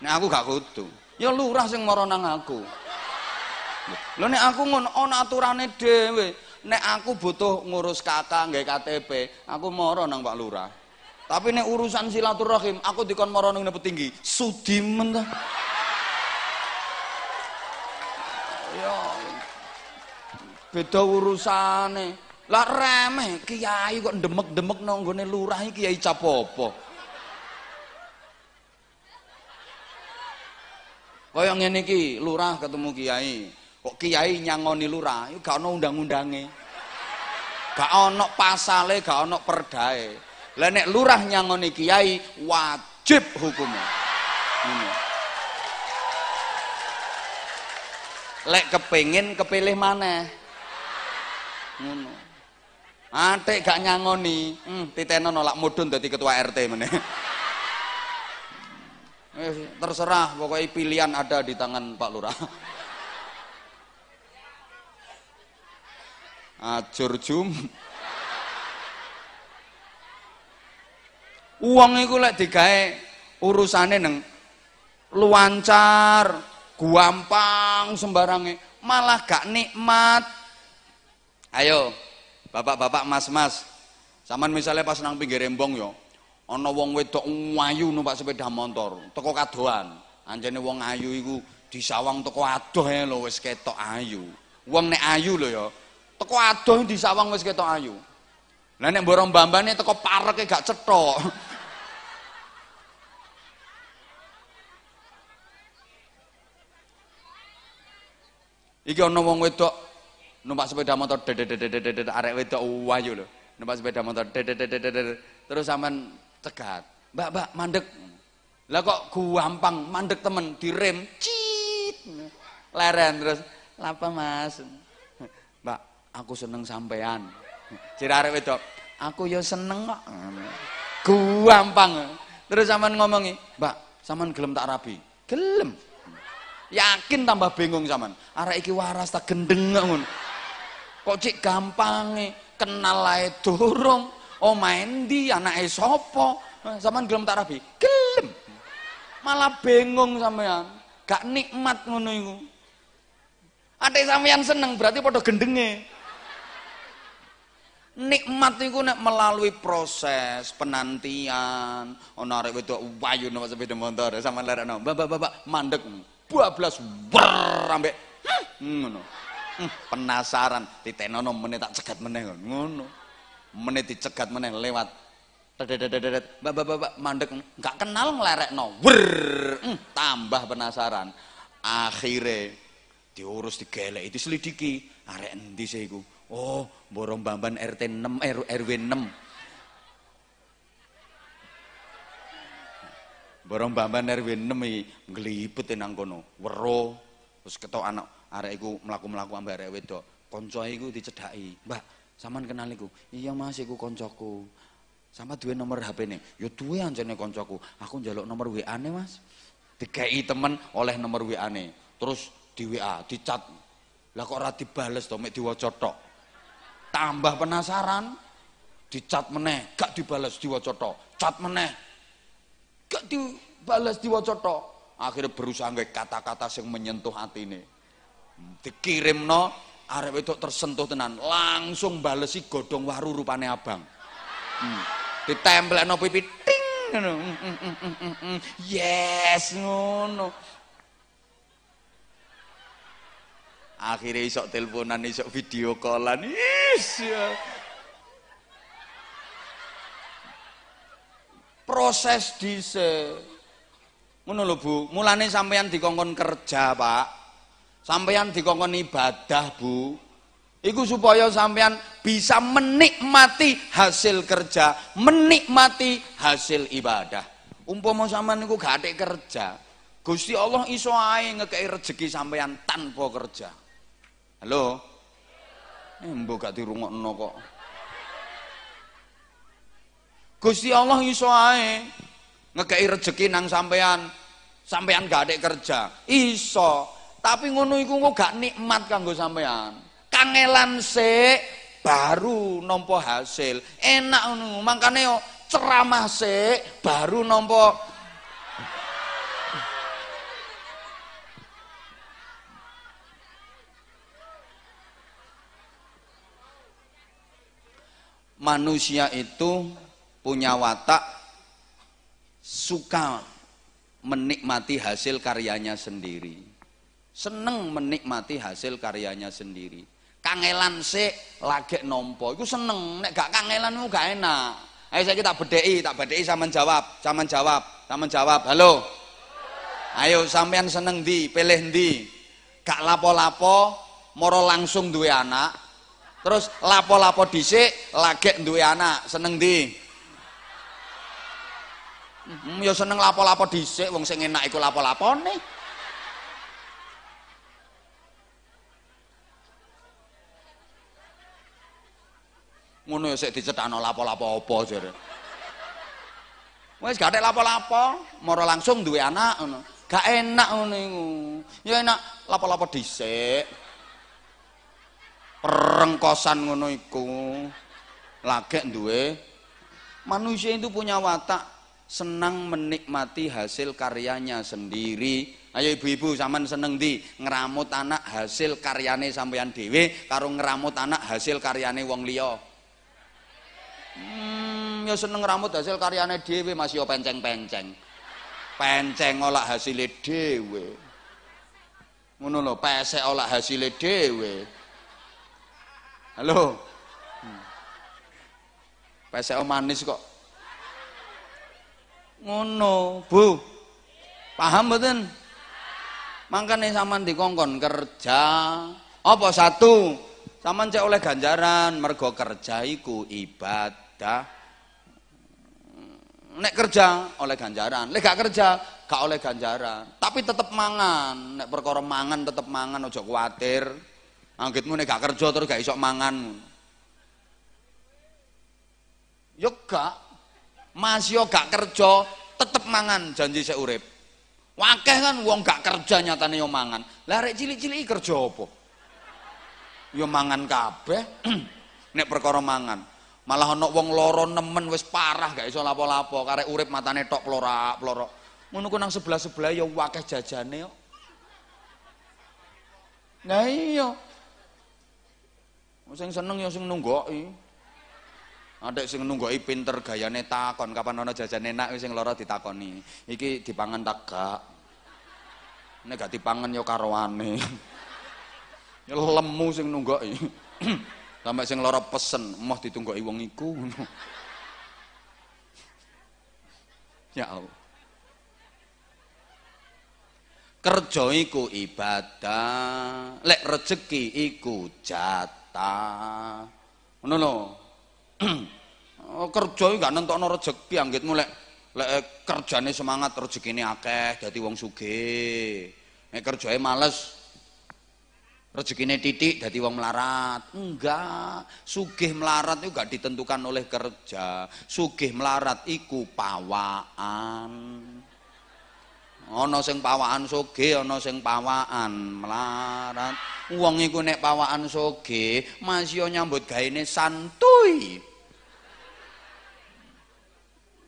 Nek aku gak kudu. Ya lurah sing mara nang aku. Lho nek aku ngono ana aturane dhewe nek aku butuh ngurus kakak nggak KTP aku moro nang Pak Lurah tapi nek urusan silaturahim aku dikon moro nang petinggi sudimen ta ya beda urusane lah remeh kiai kok demek-demek nang lurah iki kiai capopo kaya ngene iki lurah ketemu kiai Kok kiai nyangoni lurah, itu gak ono undang-undange. Gak ono pasale, gak ono perdae. Lah nek lurah nyangoni kiai wajib hukumnya. Lek kepengin kepilih mana? Ngono. Atik gak nyangoni, hmm, titeno nolak mudun dadi ketua RT meneh. Eh, terserah, pokoknya pilihan ada di tangan Pak Lurah. ajur jum uang itu lek digawe urusane neng luancar gampang sembarangnya malah gak nikmat. Ayo bapak-bapak mas-mas. Saman misalnya pas nang pinggir rembong yo. Ana wong wedok ayu numpak sepeda motor teko kadoan. Anjene wong ayu iku disawang teko adoh ya lho wis ketok ayu. Wong nek ayu lho ya teko adoh di sawang wis ketok ayu. Lah nek borong bambane teko pareke gak cetok Iki ana wong wedok numpak sepeda motor dedededededet arek wedok wayu lho. Numpak sepeda motor dededededet terus sampean cegat. Mbak, Mbak, mandek. Lah kok gampang mandek temen direm cit. Leren terus, "Lapa, Mas?" Mbak, aku seneng sampean ciri arek wedok aku ya seneng kok gampang terus sampean ngomongi mbak sampean gelem tak rabi gelem yakin tambah bingung sampean. Arek iki waras tak gendeng ngono. Kok cik gampange? Kenal ae durung. Oh main di anake sapa? Sampean gelem tak rabi? Gelem. Malah bingung sampean. Gak nikmat ngono iku. Ate sampean seneng berarti padha gendenge. Nikmat itu nek melalui proses penantian. Ana arek wedok wayu numpak sepeda motor sama lerekno bapak bapak mandek bablas ber ambek. Ngono. Hmm, penasaran. Ditenono meneh tak cegat meneh. Ngono. Meneh dicegat meneh lewat. Bapak mandek. Nggak kenal nglerekno wer hmm, tambah penasaran. Akhirnya diurus digelek itu selidiki arek endi sih iku? Oh, Borong Bamban RT 6 RW 6. Borong Bamban RW 6 iki nglipet nang kono. Wero terus ketok anak arek iku mlaku-mlaku ambek arek wedok. Kanca iku dicedhaki. Mbak, sampean kenal iku? Iya Mas, iku koncoku. Sama duwe nomor HP-ne. Ya duwe anjene koncoku. Aku njaluk nomor WA-ne, Mas. Dikai temen oleh nomor WA-ne. Terus di WA, dicat. Lah kok ora dibales to mek diwaca tok tambah penasaran dicat meneh gak dibales diwaca tok cat meneh gak dibales diwaca tok. Akhirnya berusaha nggak kata-kata yang menyentuh hati ini dikirimno arep itu tersentuh tenan. Langsung balesi godong waru rupane abang. Hmm. no pipi ting ngono. Mm, mm, mm, yes ngono. Akhirnya isok teleponan isok video callan. Is ya. Proses dise ngono lho Bu mulane sampeyan dikongkon kerja Pak sampeyan dikongkon ibadah Bu Iku supaya sampeyan bisa menikmati hasil kerja, menikmati hasil ibadah. Umpama sampean niku gak kerja, Gusti Allah iso ae ngekei rezeki sampeyan tanpa kerja. Halo? Eh, mbok gak dirungokno kok. Gusti Allah iso ae ngekei rezeki nang sampean. Sampean gak ada kerja. Iso. Tapi ngono iku kok gak nikmat kanggo sampean. Kangelan sik baru nompo hasil. Enak ngono. Makane ceramah sik baru nompo manusia itu punya watak suka menikmati hasil karyanya sendiri. Seneng menikmati hasil karyanya sendiri. Kangelan sih lagi nompo, itu seneng. Nek gak kangelan itu gak enak. Ayo saya kita bedei, tak bedei sama jawab, sama jawab, sama jawab. Halo. Ayo sampean seneng di, pilih di. Gak lapo-lapo, moro langsung duwe anak. Terus lapo-lapo dhisik lagi duwe anak, seneng di. Hmm, ya seneng lapo-lapo dhisik wong sing enak iku lapo-lapone. Ngono ya sik dicethakno lapo-lapo apa jare. Wis gak lapo-lapo, moro langsung duwe anak ngono. Gak enak ngono iku. Ya enak lapo-lapo dhisik. Perengkosan ngono iku. Lagek duwe manusia itu punya watak senang menikmati hasil karyanya sendiri. Ayo ibu-ibu zaman seneng di ngeramut anak hasil karyane sampeyan dhewe karo ngeramut anak hasil karyane wong liya. Hmm, ya seneng ngeramut hasil karyane dhewe masih yo penceng-penceng. Penceng olah hasilnya dhewe. Ngono lho, pesek olah hasilnya dhewe. Halo. Hmm. Pesek manis kok ngono bu. Paham makanya sama dikongkon kerja. Apa satu? Sama cek oleh ganjaran mergo kerja iku ibadah. Nek kerja oleh ganjaran. Lek gak kerja gak oleh ganjaran. Tapi tetep mangan. Nek perkara mangan tetep mangan ojo kuatir. Anggitmu nek gak kerja terus gak isok mangan. Yuk gak masih gak kerja tetep mangan janji saya urip. Wakeh kan wong gak kerja nyatane yo mangan. Lah rek cilik-cilik kerja apa? Yo mangan kabeh. Nek perkara mangan. Malah ana wong loro nemen wis parah gak iso lapo-lapo. Karek urip matane tok plorak-plorok ngono ku nang sebelah-sebelah yo wakeh jajane yo. Nah iya. Sing seneng yo sing nunggoki ada sing nunggoki pinter gayane takon kapan ana jajan enak sing lara ditakoni. Iki dipangan tak gak? Nek gak dipangan ya karoane. Ya lemu sing nunggoki. Sampai sing lara pesen, moh ditunggoki wong iku Ya Allah. Kerja iku ibadah, lek rezeki iku jatah. Ngono lho. Oh, kerja gak nentokno rezeki anggitmu lek lek eh, kerjane semangat rezekine akeh dadi wong sugih. Nek kerjae males rezekine titik dadi wong melarat. Enggak sugih melarat itu gak ditentukan oleh kerja. Sugih melarat iku pawaan. Ana sing pawaan sugih ana sing pawaan melarat. Wong iku nek pawaan sugih masih nyambut gaene santuy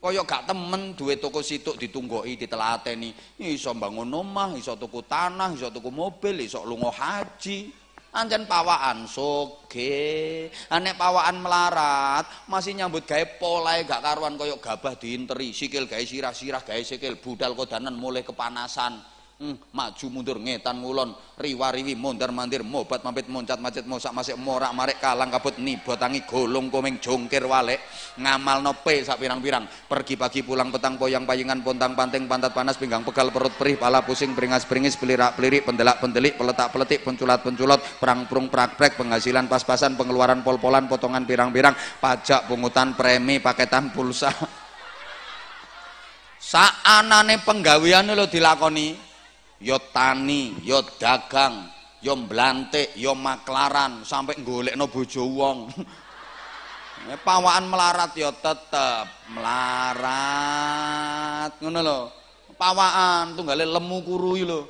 kaya gak temen duwe toko situk ditunggoki ditelateni iso bangun omah iso tuku tanah iso tuku mobil iso lunga haji. Anjen pawaan soge. Nek pawaan melarat masih nyambut gawe polae gak karuan kaya gabah diinteri sikil gawe sirah-sirah gawe sikil budal kodanan mulai kepanasan Hmm, maju mundur ngetan ngulon riwa-riwi mondar mandir mobat mampit moncat macet mosak masik morak marek kalang kabut nibo tangi golong komeng jongkir walek. Ngamal nope sak pirang-pirang. Pergi pagi pulang petang poyang payungan pontang panting pantat panas pinggang pegal perut perih pala pusing beringas beringis pelirak pelirik pendelak pendelik peletak peletik penculat penculot perang prung prak prek penghasilan pas-pasan pengeluaran pol-polan potongan pirang-pirang pajak pungutan premi paketan pulsa. Saanane penggaweane lo dilakoni yo tani, yo dagang, ya mblantik, ya maklaran, sampai golekno bojo wong. Pawaan melarat ya tetep melarat. Ngono lho. Pawaan tunggale lemu kuru lho.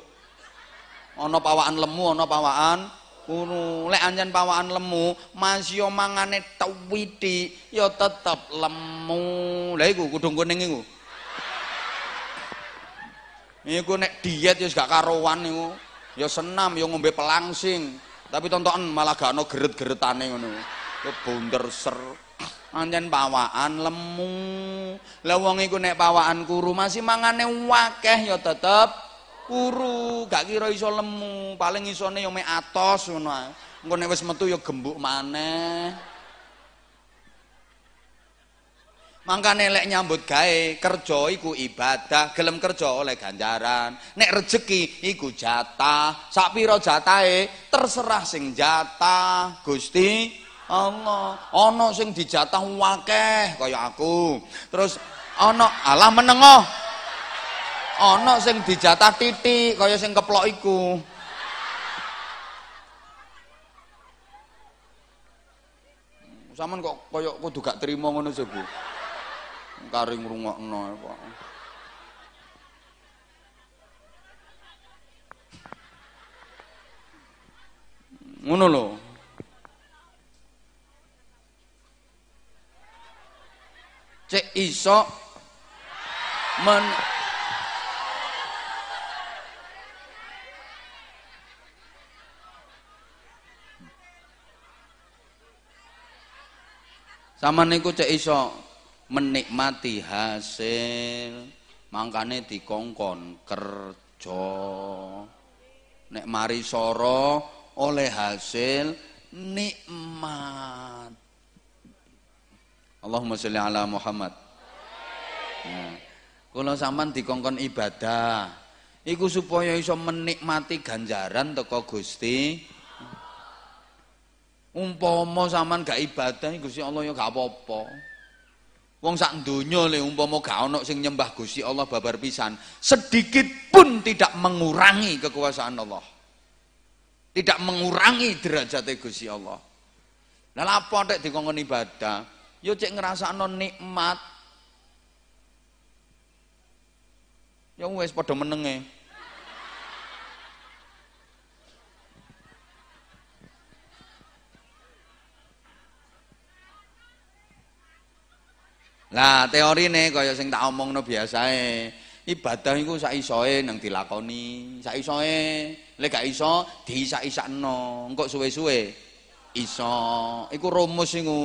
Ana pawaan lemu, ana pawaan kuru. Lek anjen pawaan lemu, masih mangane tewiti ya tetep lemu. Lah iku kudung kuning iku. Iku nek diet ya gak karuan niku. Ya senam, ya ngombe pelangsing. Tapi tontonan malah gak ono geret-geretane ngono. Ya bunder ser. Anjen pawaan lemu. Lah wong iku nek pawaan kuru masih mangane wakeh ya tetep kuru. Gak kira iso lemu. Paling isone ya mek atos ngono. Engko nek wis metu ya gembuk maneh. Mangkane lek nyambut gawe, kerja iku ibadah, gelem kerja oleh ganjaran. Nek rejeki iku jatah, sak pira jatahe terserah sing jatah. Gusti Allah, ana sing dijatah wakeh kaya aku. Terus ana alah menengo. Ana sing dijatah titik kaya sing keplok iku. Saman kok kaya kudu gak trimo ngono sih, kari ngrungokno kok. Ngono lho. Cek iso men Sama niku cek iso menikmati hasil. Mangkane dikongkon kerja. Nek mari soro oleh hasil nikmat. Allahumma sholli ala Muhammad. Nah, kula sampean dikongkon ibadah. Iku supaya iso menikmati ganjaran teko Gusti. Umpama sampean gak ibadah Gusti Allah ya gak apa-apa Wong sak donya le umpama gak ana sing nyembah Gusti Allah babar pisan, sedikit pun tidak mengurangi kekuasaan Allah. Tidak mengurangi derajat Gusti Allah. Lah apa nek dikongkon ibadah? Yo ya cek ngrasakno nikmat. Ya wis padha menenge. Lah teorine kaya sing tak omongno biasae. Ibadah iku sak isoe nang dilakoni, sak isoe. Lek gak iso diisak-isakno, engko suwe-suwe iso. Iku rumus iku.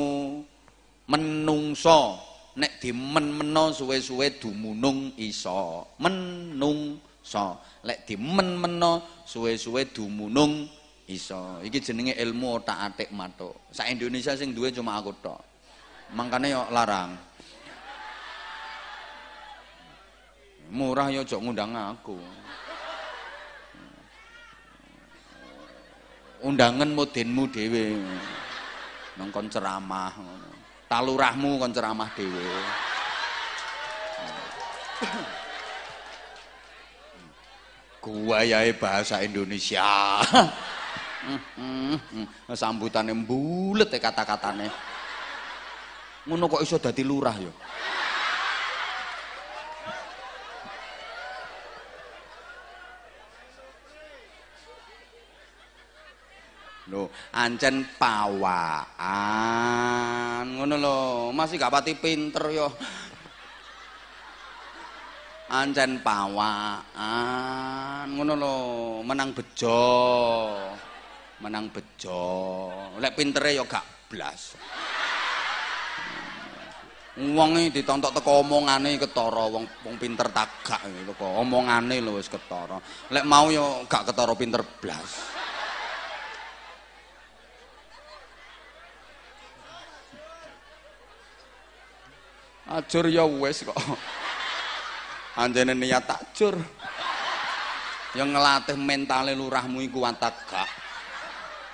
Menungso nek dimen-meno suwe-suwe dumunung iso. Menungso lek dimen-meno suwe-suwe dumunung iso. Iki jenenge ilmu otak-atik matuk. Sak Indonesia sing duwe cuma aku tok. Mangkane yo larang. Murah ya jok ngundang aku. Undangan modenmu dhewe. Nang kon ceramah talurahmu kon ceramah dhewe. Yae bahasa Indonesia. Sambutane mbulet e kata-katane. Ngono kok iso dadi lurah ya Lho, ancen pawaan. Ngono lho, masih gak pati pinter yo. Ancen pawaan. Ngono lho, menang bejo. Menang bejo. Lek pintere yo gak blas. Wong ditontok teko omongane ketara wong wong pinter tagak teko omongane lho wis ketara. Lek mau yo gak ketara pinter blas. Ajur ya wes kok. Anjene niat takjur. Yang ngelatih mentale lurahmu iku kuat gak.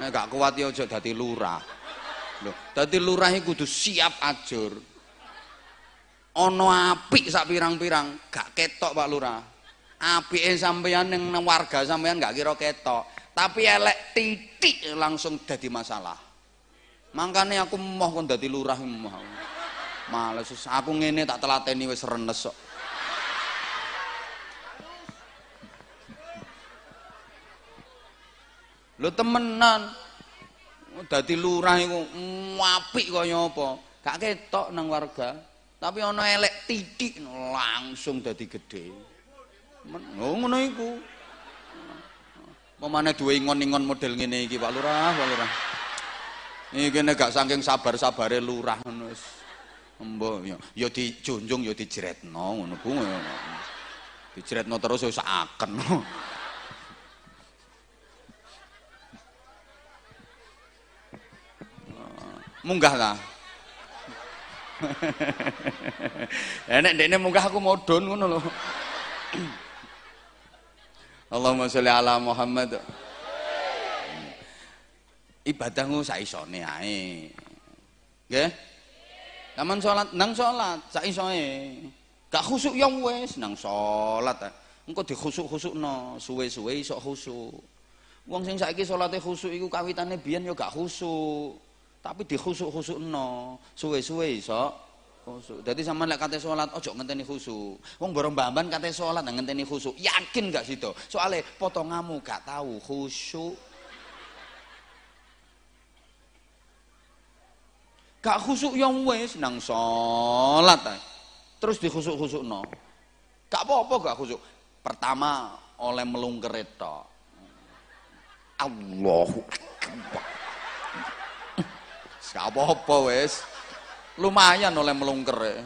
Nek gak kuat ya aja dadi lurah. Lho, dadi lurah iku kudu siap ajur. Ana apik sak pirang-pirang, gak ketok Pak Lurah. Apike sampeyan ning warga sampeyan gak kira ketok. Tapi elek titik langsung jadi masalah. Makanya aku mau kon dadi lurah mau. Males aku ngene tak telateni wis renes kok. Lho temenan. Dadi lurah iku apik kaya apa? Gak ketok nang warga. Tapi ana elek titik langsung dadi gede. Oh, ngono iku. Pemane duwe ingon-ingon model ngene iki Pak Lurah, Pak Lurah. Iki gak saking sabar-sabare lurah ngono. Mbok ya ya dijunjung ya dijretno ngono ku. Dijretno terus wis aken. munggah lah enek dekne munggah aku modon ngono lho. Allahumma sholli ala Muhammad. Ibadahmu saisone ae. Nggih Taman salat nang salat saisone gak khusuk ya wis nang salat engko dikhusuk-khusukno suwe-suwe iso khusuk wong sing saiki salate khusuk iku kawitane biyen ya gak khusuk tapi dikhusuk no suwe-suwe iso khusuk. Dadi sampean lek kate salat ojo ngenteni khusuk. Wong borong mbamban kate salat nang ngenteni khusuk. Yakin gak sido? Soale potongamu gak tahu khusuk. Gak khusuk yang wis nang salat Terus dikhusuk-khusukno. Gak apa-apa gak khusuk. Pertama oleh melungker tok. Allahu Akbar. Gak apa-apa wis. Lumayan oleh melungker. Ya.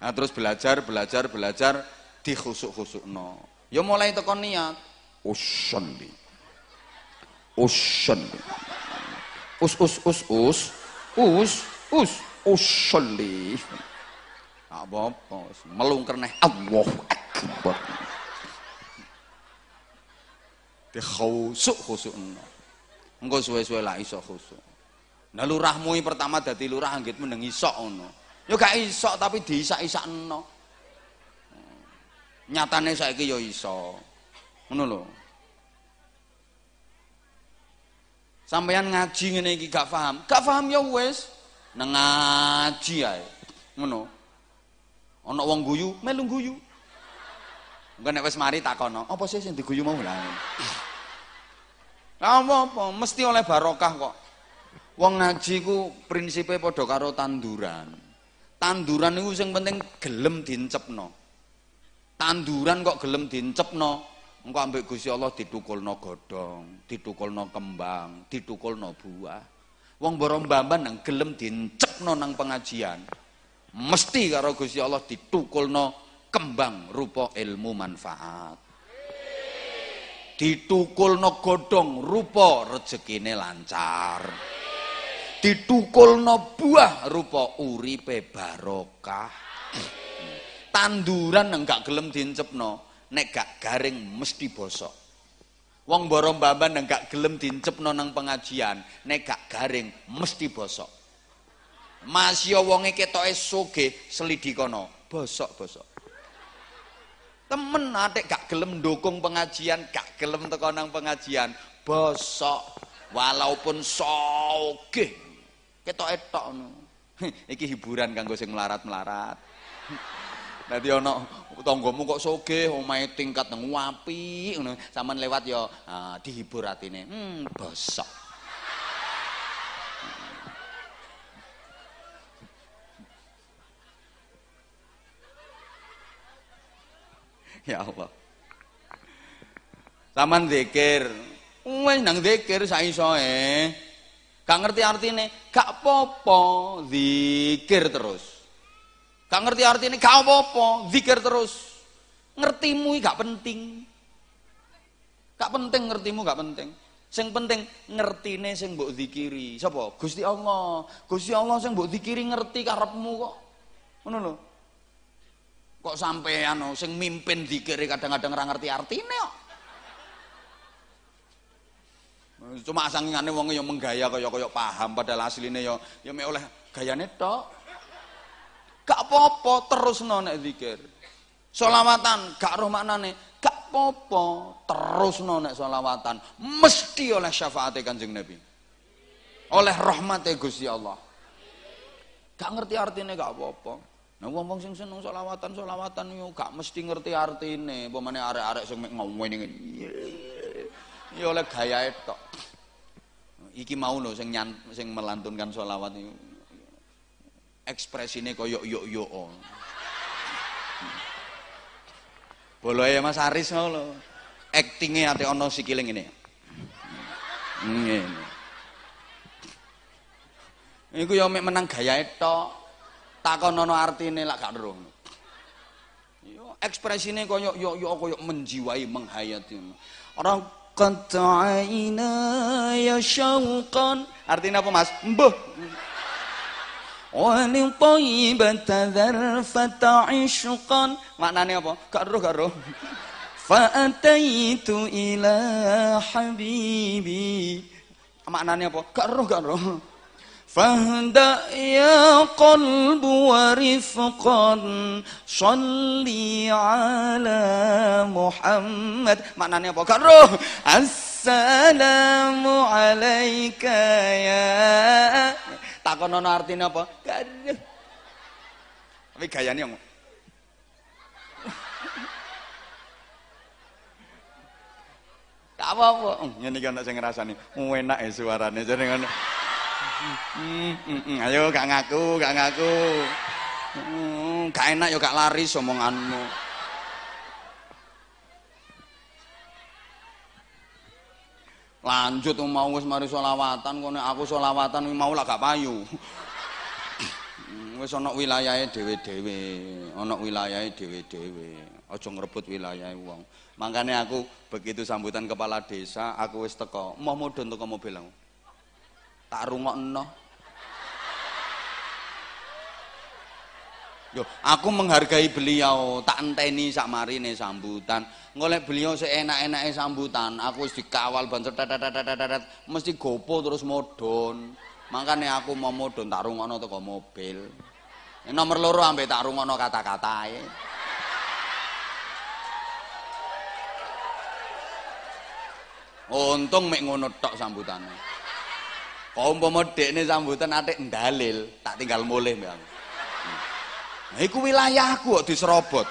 Nah, terus belajar, belajar, belajar dikhusuk-khusukno. Ya mulai tekan niat. Usolli. Us us us us. Us us usolli. Apa-apa, melungker neh Allahu Akbar. Dikhusuk-khusukno. Engko suwe-suwe lah iso khusuk. Nah lurahmu pertama dadi lurah anggit meneng isok ngono. Ya gak isok tapi diisak-isakno. Nyatane saiki ya iso. Ngono lho. Sampeyan ngaji ngene iki gak paham. Gak paham ya wis. Nang ngaji ae. Ngono. Ana wong guyu, melu guyu. Engko nek wis mari takono, apa sih sing diguyu mau lah. Apa-apa, mesti oleh barokah kok. Wong ngaji ku prinsipe padha karo tanduran. Tanduran iku sing penting gelem dincepno. Tanduran kok gelem dincepno, engko ambek Gusti Allah ditukulno godhong, ditukulno kembang, ditukulno buah. Wong borong mbamban nang gelem dincepno nang pengajian. Mesti karo Gusti Allah ditukulno kembang rupa ilmu manfaat. Ditukulno godhong rupa rezekine lancar ditukulno buah rupa uripe barokah tanduran nang gak gelem dincepno nek gak garing mesti bosok wong boro mbamban nang gak gelem dincepno nang pengajian nek gak garing mesti bosok masya wonge ketoke soge selidikono bosok-bosok temen atik gak gelem dukung pengajian gak gelem teko nang pengajian bosok walaupun soge ketok-etok ngono. Iki hiburan kanggo sing melarat-melarat. Dadi ana tanggamu kok sogeh omahe tingkat nang wapi ngono. Lewat ya uh, dihibur atine. Hmm, bosok. Ya Allah. Saman zikir. Wes nang zikir saisoe. Gak ngerti artinya, gak popo, zikir terus. Gak ngerti artinya, gak popo, zikir terus. Ngertimu gak penting. Gak penting ngertimu gak penting. Sing penting ngertine sing mbok zikiri. Sapa? Gusti Allah. Gusti Allah sing mbok zikiri ngerti karepmu kok. Ngono lho. Kok sampean sing mimpin zikire kadang-kadang ora ngerti artine kok. Cuma sangingane wong yang menggaya kaya-kaya paham padahal asline ya ya mek oleh gayane tok. Gak apa-apa terus nek zikir. Selawatan gak roh maknane, gak apa-apa, terus nek selawatan, mesti oleh syafaat Kanjeng Nabi. Oleh rahmat Gusti Allah. Gak ngerti artinya gak apa-apa. Nah wong-wong sing seneng selawatan selawatan yo gak mesti ngerti artine. Pemane arek-arek sing ngomong ini. Ya oleh gaya itu. Iki mau lho sing sing melantunkan selawat iki. Ekspresine koyo yo yo yo. Boloe Mas Aris ngono. Aktinge ate ana sikile ngene. Ngene. Iku ya mek menang gayae tok. Takon ana artine lak gak ero. Yo ekspresine koyo yo yo koyo menjiwai menghayati. Orang qata'ina ya syauqan. Artinya apa Mas? Mbuh. ولطيبة ذرفة عشقا. maknanya apa? gak roh gak roh فأتيت إلى حبيبي. maknanya apa? gak roh gak roh فاهدأ يا قلب ورفقا. صلي على محمد. maknanya apa? gak roh السلام عليك يا takon ana artine apa? Gaduh. Tapi gayane yang Tak apa-apa. Hmm, ngene iki ana sing ngrasani. Enak suarane jane ngono. Hmm, hmm, ayo gak ngaku, gak ngaku. Hmm, gak enak ya gak laris omonganmu. Lanjut mau wis mari selawatan kok aku selawatan mau lah gak payu. Wis ana wilayahe dhewe-dhewe ana wilayahe dhewe-dhewe aja ngrebut wilayahe wong. Makane aku begitu sambutan kepala desa aku wis teko mau mudhun teko mobil aku. Tak rungokno Yo, aku menghargai beliau, tak enteni sak marine sambutan. Ngolek beliau seenak-enake sambutan, aku wis dikawal banter mesti gopo terus modon. Makanya aku mau modon tak rungono teko mobil. Nomor loro ambek tak rungono kata-katae. Untung mek ngono tok sambutane. Kok umpama dekne sambutan atik ndalil, tak tinggal mulih mbak. Nah, iku wilayahku kok diserobot.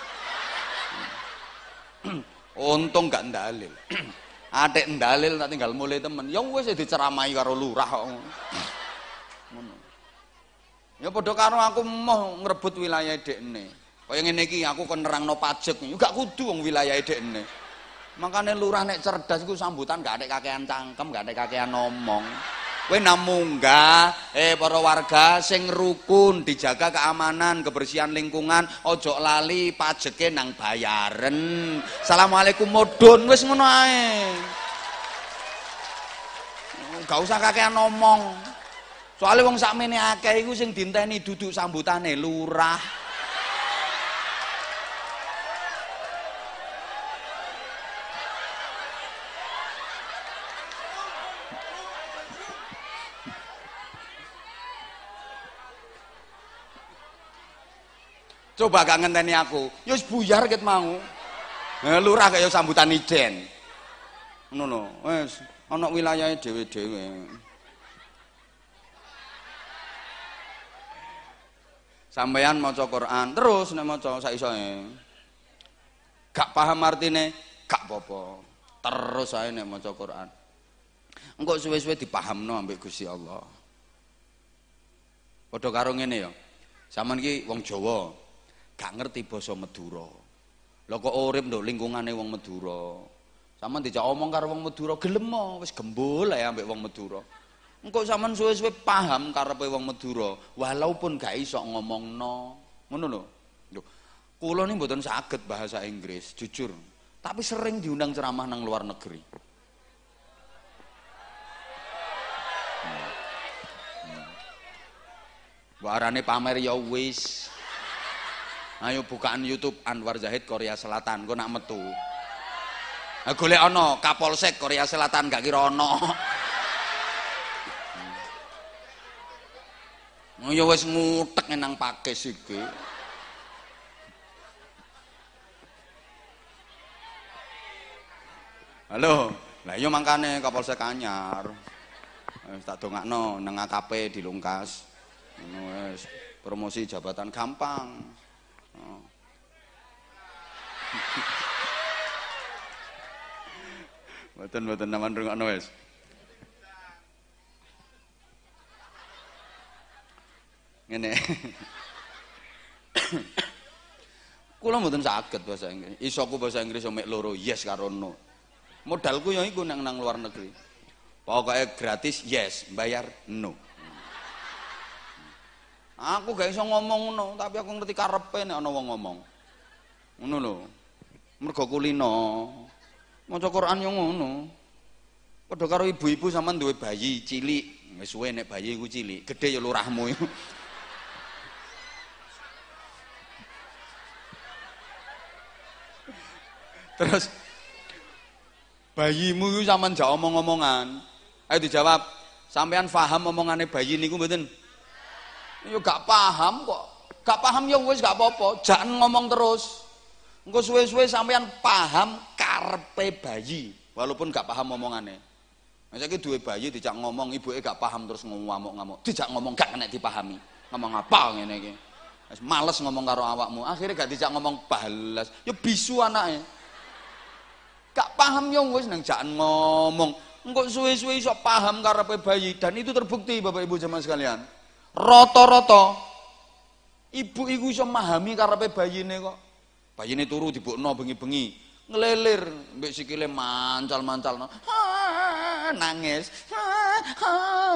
Untung gak ndalil. Adik ndalil tak tinggal mulai temen. Ya wis diceramai karo lurah kok. Ya padha karo aku mau ngrebut wilayah dekne. Kaya ngene iki aku kon nerangno pajak, ya gak kudu wong wilayah dekne. Makanya lurah nek cerdas iku sambutan gak ada kakean cangkem, gak ada kakean ngomong. Kowe namunggah eh para warga sing rukun, dijaga keamanan, kebersihan lingkungan, ojo lali pajeke nang bayaren. Assalamualaikum modon wis ngono ae. Gak usah kakean ngomong. Soalnya wong sakmene akeh iku sing dinteni duduk sambutane lurah. Coba gak ngenteni aku. Ya buyar ket mau. Eh, lurah kaya sambutan ijen. No. Wis ana wilayahe dhewe-dhewe. Sampeyan maca Quran terus nek maca sak isoe. Gak paham artine, gak apa-apa. Terus ae nek maca Quran. Engko suwe-suwe dipahamno ambek Gusti Allah. Padha karo ngene ya. Saman iki wong Jawa, gak ngerti basa Madura. Lho kok urip nduk lingkungane wong Madura. Saman dijak omong karo wong Madura gelem wis gembul ae ambek wong Madura. Engko sampean suwe-suwe paham karepe wong Madura, walaupun gak iso ngomongno. Ngono lho. Lho, kula ini mboten saged bahasa Inggris, jujur. Tapi sering diundang ceramah nang luar negeri. Hmm. Hmm. Warane pamer ya wis. Ayo bukaan YouTube Anwar Zahid Korea Selatan, kok nak metu. Golek ana Kapolsek Korea Selatan gak kira ana. Oh ya wis ngutek nang pakis iki. Halo. Lah iya mangkane Kapolsek Anyar. Wis tak dongakno nang AKP dilungkas. Ngono wis promosi jabatan gampang. Oh. Mboten mboten naman rungokno wis. Ngene. Kula mboten saged bahasa Inggris. Isoku bahasa Inggris yo loro yes karo no. Modalku yang iku nang nang luar negeri. Pokoknya gratis yes, bayar no. Aku gak iso ngomong no, tapi aku ngerti karepe nek ana wong ngomong. Ngono lho. Mergo kulino. Maca Quran yo ngono. Padha karo ibu-ibu sampean duwe bayi cilik, wis suwe nek bayi iku cilik, gedhe ya lurahmu. Terus bayimu zaman jauh omong-omongan. Ayo dijawab, sampean paham omongannya bayi niku mboten? Ya gak paham kok. Gak paham ya wis gak apa-apa, jangan ngomong terus. Engko suwe-suwe sampean paham karpe bayi, walaupun gak paham omongannya. Misalnya dua bayi dijak ngomong, ibuke gak paham terus ngamuk-ngamuk. Dijak ngomong gak kena dipahami. Ngomong apa ngene iki? Males ngomong karo awakmu, akhirnya gak dijak ngomong balas. Ya bisu anaknya. Gak paham yang wis nang jangan ngomong. Engkau suwe-suwe iso paham karepe bayi dan itu terbukti Bapak Ibu zaman sekalian. Roto-roto ibu iku iso memahami karepe bayine kok. Bayine turu dibukno bengi-bengi, ngelelir mbek sikile mancal-mancal nangis.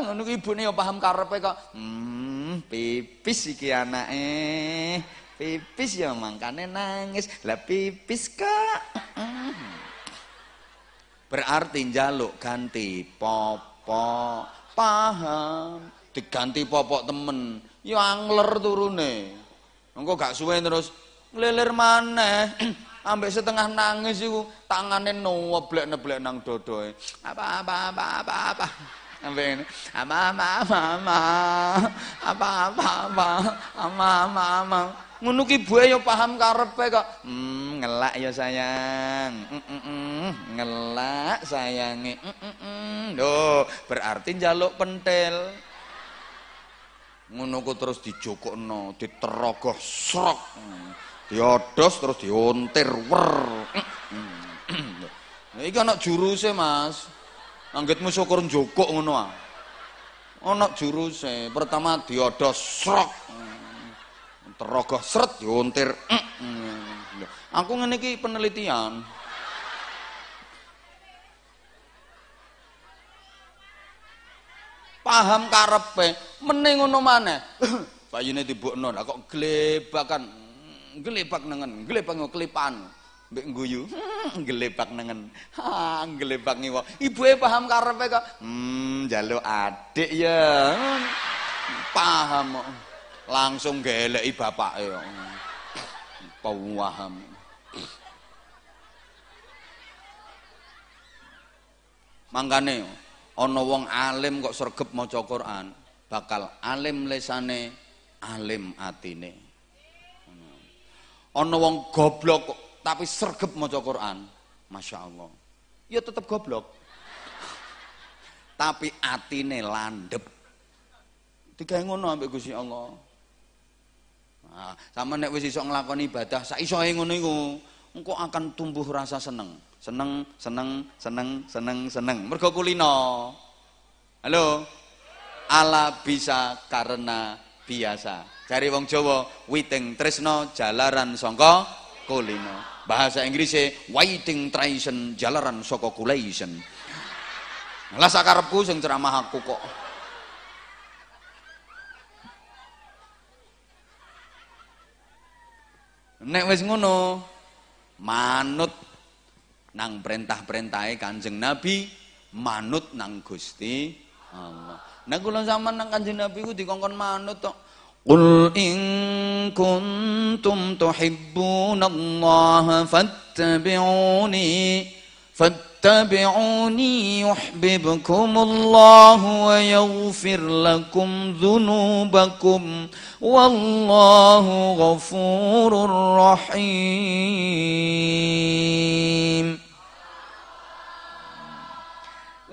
Ngono ibune yo paham karepe kok. Hmm, pipis iki anake. Pipis ya mangkane nangis. Lah pipis kok. Berarti jaluk ganti popok, paham. Diganti popok temen, ya angler turune. Engko gak suwe terus ngelilir maneh. Ambek setengah nangis iku tangane noblek-neblek nang dodoe. Apa apa apa apa apa. Ambek ini, apa apa apa apa. Apa apa apa. Apa apa apa. Ngono ki buaya ya paham karepe kok. Hmm, ngelak ya sayang. Mm -mm -mm. Ngelak sayange. Mm -mm -mm. Loh, berarti njaluk pentil. Ngono ku terus dijokokno, diterogoh srok. Diodos terus diontir wer. Iki ana juruse, Mas. Anggitmu syukur njokok ngono ah. Ana juruse. Pertama diodos srok terogoh seret diuntir aku ngene iki penelitian paham karepe? Meneng ngono maneh. Bayine dibukno lah kok glebakan. Glebak nengen glebak kelipan mbek guyu glebak nengen. Ha glebak ngiwa. Ibuke paham karepe kok? Hmm njaluk adik ya. Paham kok. Langsung geleki bapake pawaham. Mangkane ana wong alim kok sregep maca Quran bakal alim lesane alim atine. Ana wong goblok tapi sregep maca Quran Masya Allah ya tetep goblok. Tapi atine landep digawe ngono ambek Gusti Allah. Nah, sama nek wis iso nglakoni ibadah sak isoe ngono iku, engko akan tumbuh rasa seneng. Seneng, seneng, seneng, seneng, seneng. Mergo kulino. Halo. Ala bisa karena biasa. Cari wong Jawa, witing tresno jalaran sangka kulino. Bahasa Inggrisnya waiting tradition jalaran saka kulation. Lah sakarepku sing ceramah aku kok. Nek wis ngono, manut nang perintah-perintahe Kanjeng Nabi, manut nang Gusti Allah. Nek kula zaman nang Kanjeng Nabi ku dikongkon manut tok. Qul in kuntum tuhibbunallaha fattabi'uni اتبعوني يحببكم الله ويغفر لكم ذنوبكم والله غفور رحيم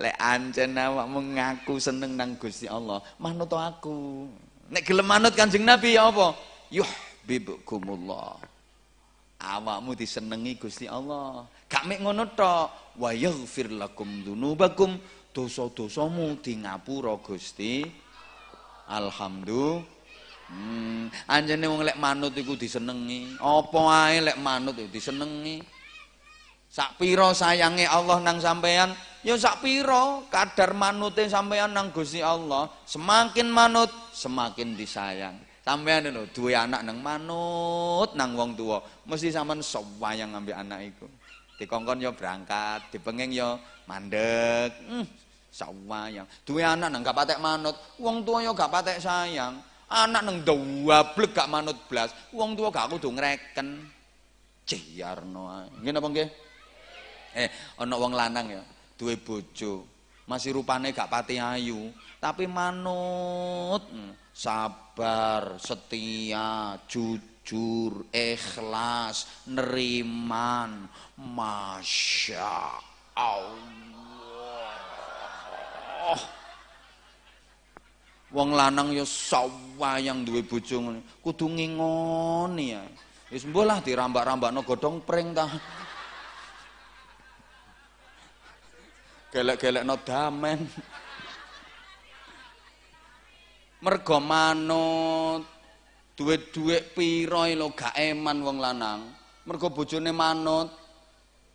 Lek anjen awak mengaku seneng nang Gusti Allah, manut aku. Nek gelem manut Kanjeng Nabi ya apa? Yuhibbukumullah. Awakmu disenengi Gusti Allah. Gak mek ngono tok. Wa yaghfir lakum dzunubakum. Dosa-dosamu di ngapura Gusti. Alhamdulillah. Hmm, anjene wong lek manut iku disenengi. Apa ae lek manut iku disenengi. Sak pira sayange Allah nang sampean, ya sak pira kadar manute sampean nang Gusti Allah, semakin manut semakin disayang. Sampean lho duwe anak nang manut nang wong tua, mesti sampean sewayang ngambil anak iku. Dikongkon ya berangkat, dipenging ya mandek. Hmm, sewayang. Duwe anak nang gak patek manut, wong tua ya gak patek sayang. Anak nang blek gak manut blas, wong tua gak kudu ngreken. Ciyarno ae. Nggih napa nggih? Eh, ana wong lanang ya, duwe bojo. Masih rupane gak pati ayu, tapi manut, hmm, sabar, setia, jujur, ikhlas, neriman. Masya Allah. Wong lanang ya sawayang duwe bojo ngene. Kudu ngingoni ya. Wis mbolah dirambak-rambakno godhong pring ta. gelek no damen mergo manut duit-duit pira lho gak eman wong lanang. Mergo bojone manut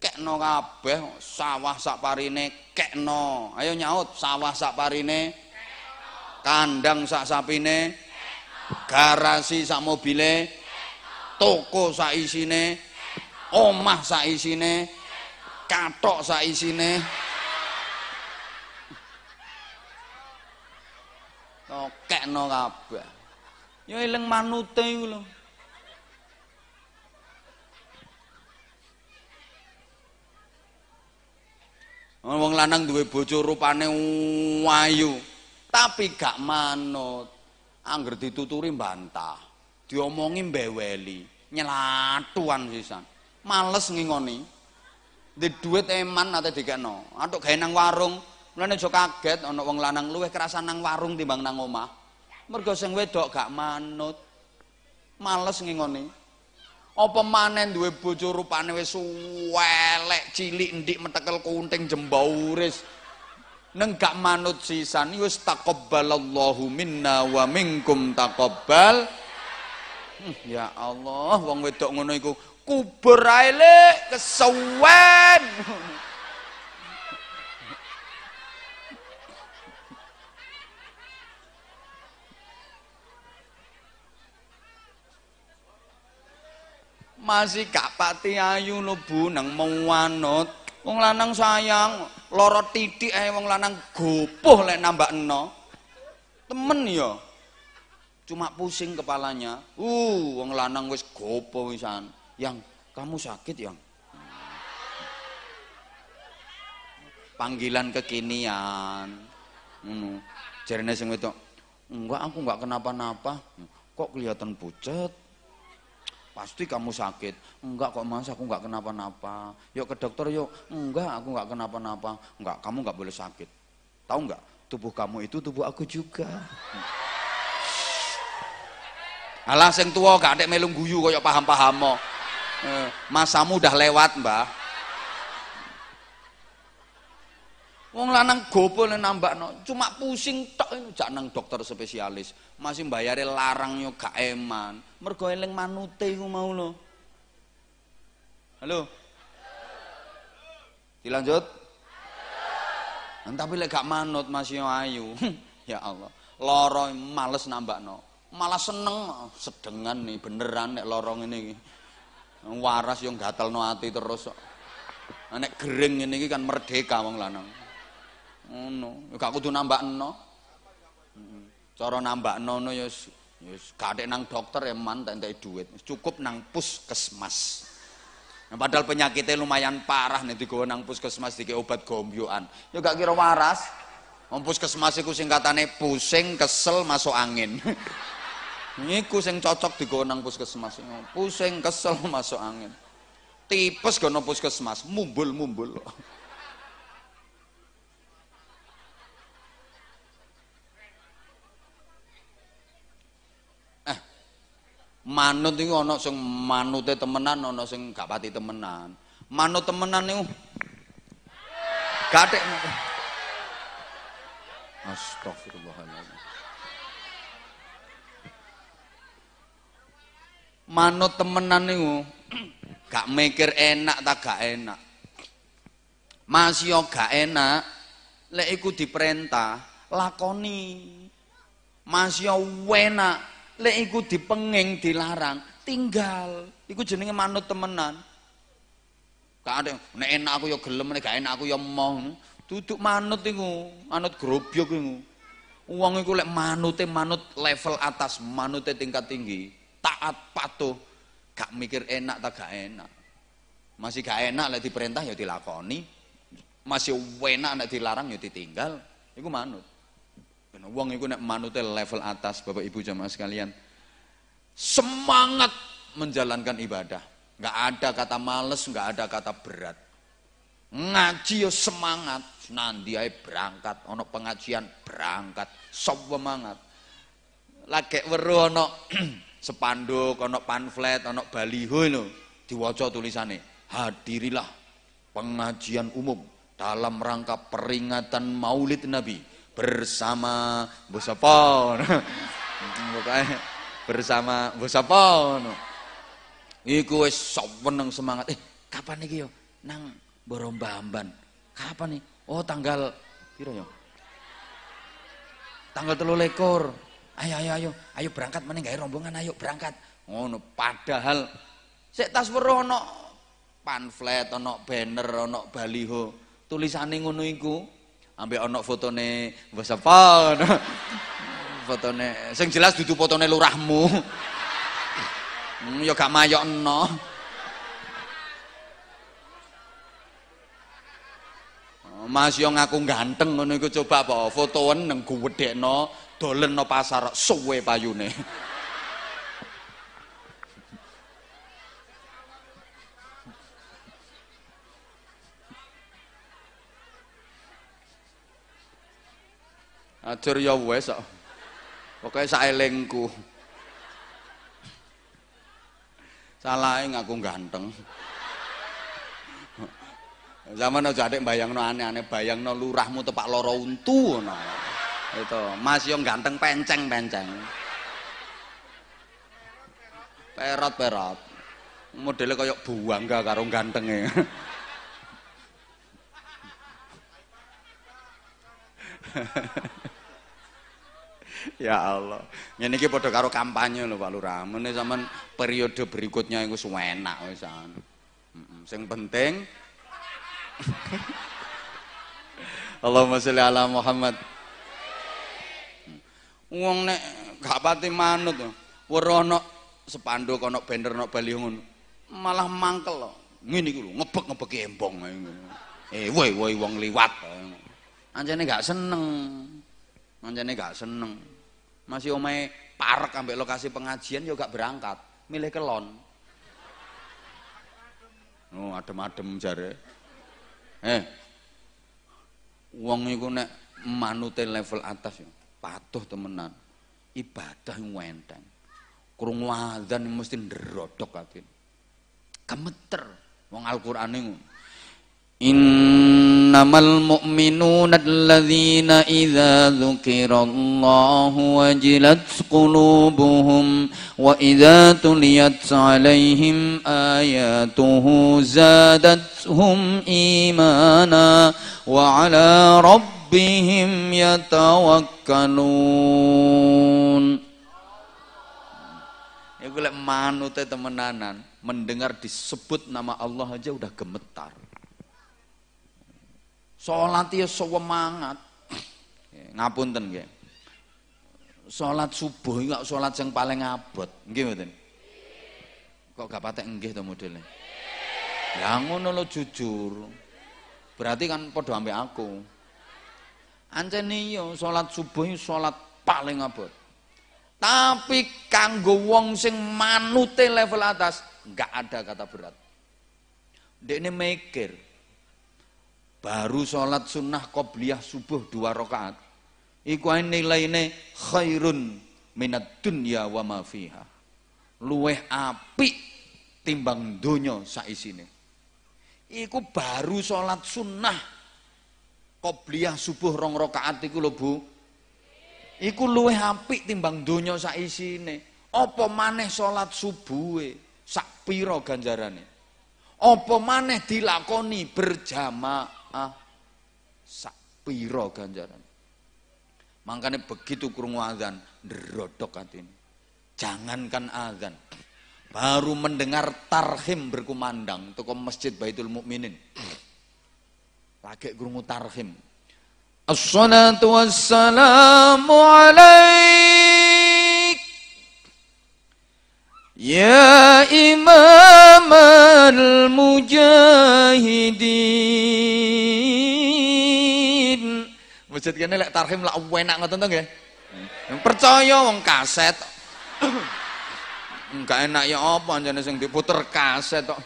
kekno kabeh sawah sak parine kekno. Ayo nyaut sawah sak parine kandang sak sapine garasi sak mobile toko sak isine omah sak isine katok sak isine. Tokekno kabeh. Ya eling manute iku lho. Wong lanang duwe bojo rupane wayu, tapi gak manut. Angger dituturi bantah, diomongi mbeweli, nyelatuan sisan. Males ngingoni. Di duit eman ate dikekno. Atuk gawe nang warung, Mulane aja kaget ana wong lanang luwih kerasan nang warung timbang nang omah. Mergo sing wedok gak manut. Males ngingoni. Apa manen duwe bojo rupane wis welek cilik ndik metekel kunting jembauris. Neng gak manut sisan wis taqabbalallahu minna wa minkum taqabbal. Hmm, ya Allah, wong wedok ngono iku kubur ae lek kesuwen. Masih gak pati ayu lho Bu nang mewanut wong lanang sayang loro titik ae wong lanang gopoh lek nambakno temen ya. Cuma pusing kepalanya. Uh wong lanang wis gopoh wisan yang kamu sakit yang? Panggilan kekinian. Ngono. Jarene sing wedok enggak aku enggak kenapa-napa. Kok kelihatan pucet pasti kamu sakit. Enggak kok mas aku enggak kenapa-napa. Yuk ke dokter yuk. Enggak aku enggak kenapa-napa. Enggak kamu enggak boleh sakit. Tahu enggak? Tubuh kamu itu tubuh aku juga. Alah sing tua gak ada melung guyu kok paham-paham mo. Eh, masamu udah lewat mbah Wong lanang gopo nambah no. Cuma pusing tok jak nang dokter spesialis. Masih bayare larang yo gak eman. Mergo manute mau lo. Halo. Dilanjut? Tapi lek gak manut masih ayu. ya Allah. Loro males nambahno. Malah seneng sedengan nih beneran nek lorong ini waras yang gatel no hati terus nek gering ini kan merdeka wong lanang ngono ya gak kudu nambakno cara nambakno no ya ya gak nang dokter eman tak entek duit cukup nang puskesmas nah, padahal penyakitnya lumayan parah nih digawa nang puskesmas dike obat gombyoan ya gak kira waras Wong puskesmas iku singkatane pusing, kesel, masuk angin. Niku sing cocok digawa nang puskesmas. Pusing, kesel, masuk angin. Tipes gono puskesmas, mumbul-mumbul. Manut iku ana sing manute temenan ana sing gak pati temenan. Manut temenan niku gathek Astagfirullahaladzim. Manut temenan niku gak mikir enak tak gak enak. Masih gak enak lek iku diperintah lakoni. Masih enak lek iku dipenging dilarang tinggal. Iku jenenge manut temenan. Gak ada nek enak aku ya gelem nek gak enak aku ya mau duduk manut iku manut grobyok iku. Uang iku lek manute manut level atas, manute tingkat tinggi taat patuh. Gak mikir enak tak gak enak. Masih gak enak lah diperintah ya dilakoni. Masih enak nek dilarang ya ditinggal. Iku manut ben wong iku nek manute level atas Bapak Ibu jamaah sekalian semangat menjalankan ibadah. Nggak ada kata males nggak ada kata berat. Ngaji ya semangat. Nanti ae berangkat ono pengajian berangkat. Semangat. Lagi weruh ono sepanduk, ono pamflet, ono baliho lho, diwaca tulisane, hadirilah pengajian umum dalam rangka peringatan Maulid Nabi bersama Bosapon. bersama Bosapon. Iku wis seneng semangat. Eh, kapan iki yo? Nang Borombamban. Kapan nih? Oh, tanggal piro yo? Tanggal telu lekor ayo ayo ayo ayo berangkat mana gawe rombongan ayo berangkat ngono padahal sik tas ana pamflet ana banner ana baliho tulisane ngono iku ambek ana fotone wis apa fotone sing jelas dudu fotone lurahmu. Hmm, ya gak mayokno Mas yo ngaku ganteng ngono iku coba apa? Fotoen nang guwedekno dolen no pasar suwe payune Ajar ya wes kok. Pokoke saelengku. Salahe ngaku ganteng. Zaman aja adek bayangno aneh-aneh bayangno lurahmu tepak loro untu ngono itu Mas yang ganteng penceng penceng perot perot modelnya kayak buang gak karo gantengnya ya Allah ini kita pada karo kampanye loh Pak Lurah ini zaman periode berikutnya itu enak wisan yang penting Allahumma sholli ala Muhammad Wong nek gak pati manut weruh ana sepanduk ana banner ana bali. Malah mangkel lho. Ngene iki lho, ngebek-ngebek embong Eh, woi woi wong liwat. Anjane gak seneng. Anjane gak seneng. Masih omahe parek ambek lokasi pengajian yo gak berangkat, milih kelon. Oh, adem-adem jare. Eh. Wong iku nek manute level atas yo patuh temenan ibadah yang wenteng kurung adzan mesti nderodok atine kemeter wong Al-Qur'an niku Innamal idza dzukirallahu wajilat qulubuhum wa idza tuliyat 'alaihim ayatuhu zadatuhum imana wa 'ala rabbihim rabbihim yatawakkalun Iku lek manute temenanan, mendengar disebut nama Allah aja udah gemetar. Salat ya semangat. Ngapunten nggih. Salat subuh enggak salat yang paling abot, nggih mboten? Kok gak patek nggih to modele? Ya ngono lo jujur. Berarti kan padha ambek aku. Ancene iya salat subuh salat paling abot. Tapi kanggo wong sing manute level atas enggak ada kata berat. Dekne mikir baru sholat sunnah qobliyah subuh dua rakaat iku nilainya khairun minat dunya wa ma fiha luweh apik timbang donya saisine. Iku baru salat sunnah. Qobliyah subuh rong rakaat iku lho Bu. Iku luweh apik timbang donya saisine. Apa maneh salat subuhe sak pira ganjarane? Apa maneh dilakoni berjamaah sak pira ganjarane? Makanya begitu krungu azan, derodok ini. Jangankan azan, baru mendengar tarhim berkumandang toko masjid Baitul Mukminin. Lagi krungu tarhim. Assalatu wassalamu alaik Ya Imam al-mujahidin Masjid kene lek tarhim lak enak ngoten to nggih. Percaya wong kaset. Enggak enak ya apa jane sing diputer kaset tok.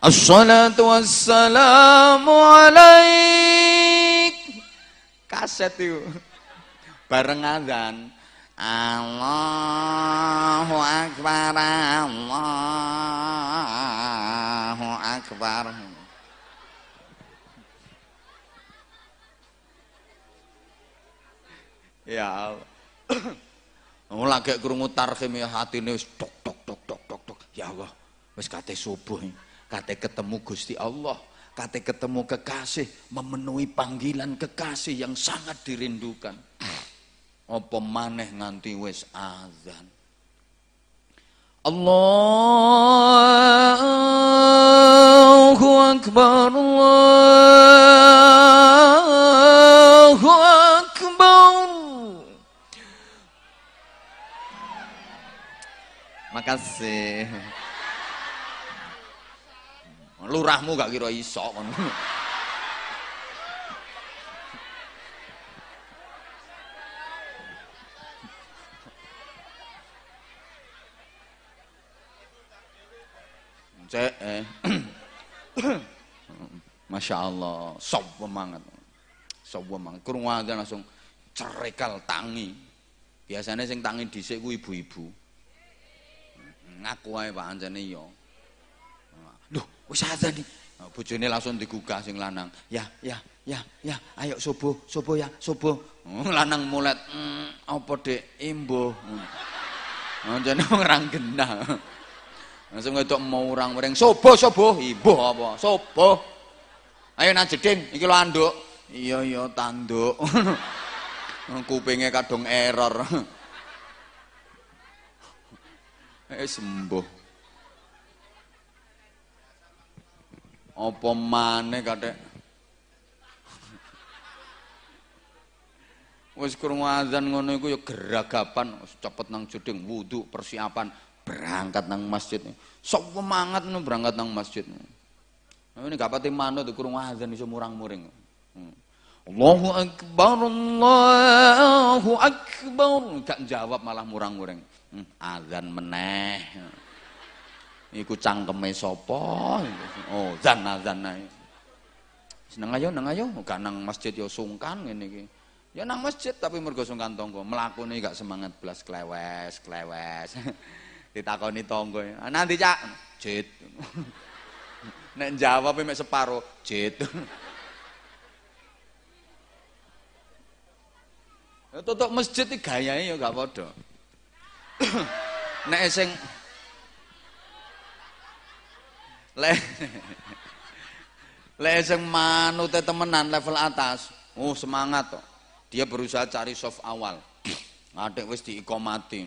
Assalatu wassalamu alaik. Kaset itu. Bareng azan. Allahu akbar Allahu akbar. Ya Allah. Oh, lagi krungu tarhim ya hatine wis tok tok tok tok tok tok. Ya Allah, wis kate subuh. Kate ketemu Gusti Allah, kate ketemu kekasih, memenuhi panggilan kekasih yang sangat dirindukan. Apa maneh nganti wis azan. Allahu akbar Allahu akbar Makasih. Lurahmu gak kira iso. Cek eh. Masya Allah, sob semangat. Sob semangat. Kurung langsung cerekal tangi. Biasanya sing tangi dhisik ku ibu-ibu ngaku ae Pak anjane iya. Duh, wis azan nih. Nah, bojone langsung digugah sing lanang. Ya, ya, ya, ya, ayo subuh, subuh ya, subuh. Oh, lanang mulet, mm, apa dek imbuh. Hmm. Anjane orang genah. Langsung ngedok mau orang mereng subuh, subuh, ibu apa? Subuh. Ayo najeding, iki lo anduk. Iya, iya, tanduk. Kupingnya kadung error. eh sembuh apa maneh kathek wis krungu azan ngono iku ya geragapan cepet nang juding wudu persiapan berangkat nang masjid sok semangat nu berangkat nang masjid ini gak pati manut krungu azan iso murang-muring hmm. Allahu akbar Allahu akbar gak jawab malah murang-muring Hmm, azan meneh. Iku cangkeme sapa? Oh, zan azan ae. Seneng ayo, nang ayo, gak nang masjid yo sungkan ngene iki. Ya nang masjid tapi mergo sungkan tangga, mlakune gak semangat blas klewes, klewes. Ditakoni tangga, ah, "Nanti, Cak?" Jit. Nek jawab mek separo, jit. Tutuk masjid iki gayae ya gak padha. nek sing le le sing manute temenan level atas oh semangat toh dia berusaha cari soft awal adek wis diikomati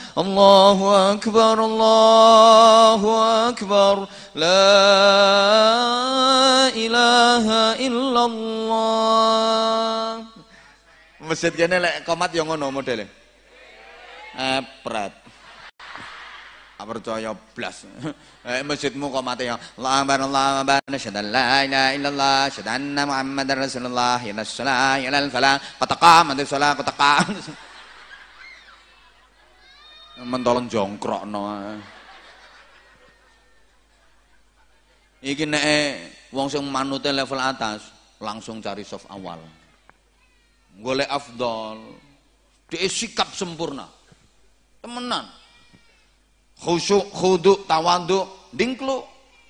الله أكبر الله أكبر لا إله إلا الله Masjid kene lek komat yang ngono modele. Epret. Tak percaya blas. Eh masjidmu kok mati ya. Allahu akbar Allahu akbar asyhadu an la ilaha illallah asyhadu anna Muhammadar Rasulullah ya shalah ya falah qad qamatis shalah qad qamatis. Mentolong jongkrokno. Iki nek wong sing manute level atas langsung cari soft awal. Golek afdol. Dia sikap sempurna. Temenan khusyuk, khuduk, tawaduk, dingklu,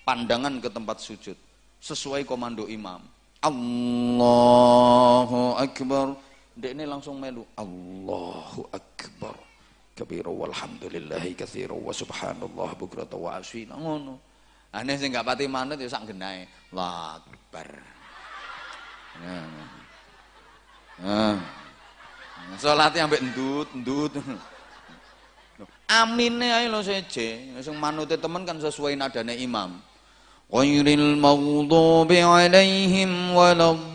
pandangan ke tempat sujud sesuai komando imam. Allahu akbar. Dek ini langsung melu. Allahu akbar. Kabiru walhamdulillahi kathiru wa subhanallah bukrata wa asina ngono. Ane sing gak pati manut ya sak genahe. Allahu akbar. Nah. Nah. Ambek endut. amine ae lho seje sing manute temen kan sesuai nadane imam ghairil maghdubi alaihim waladdallin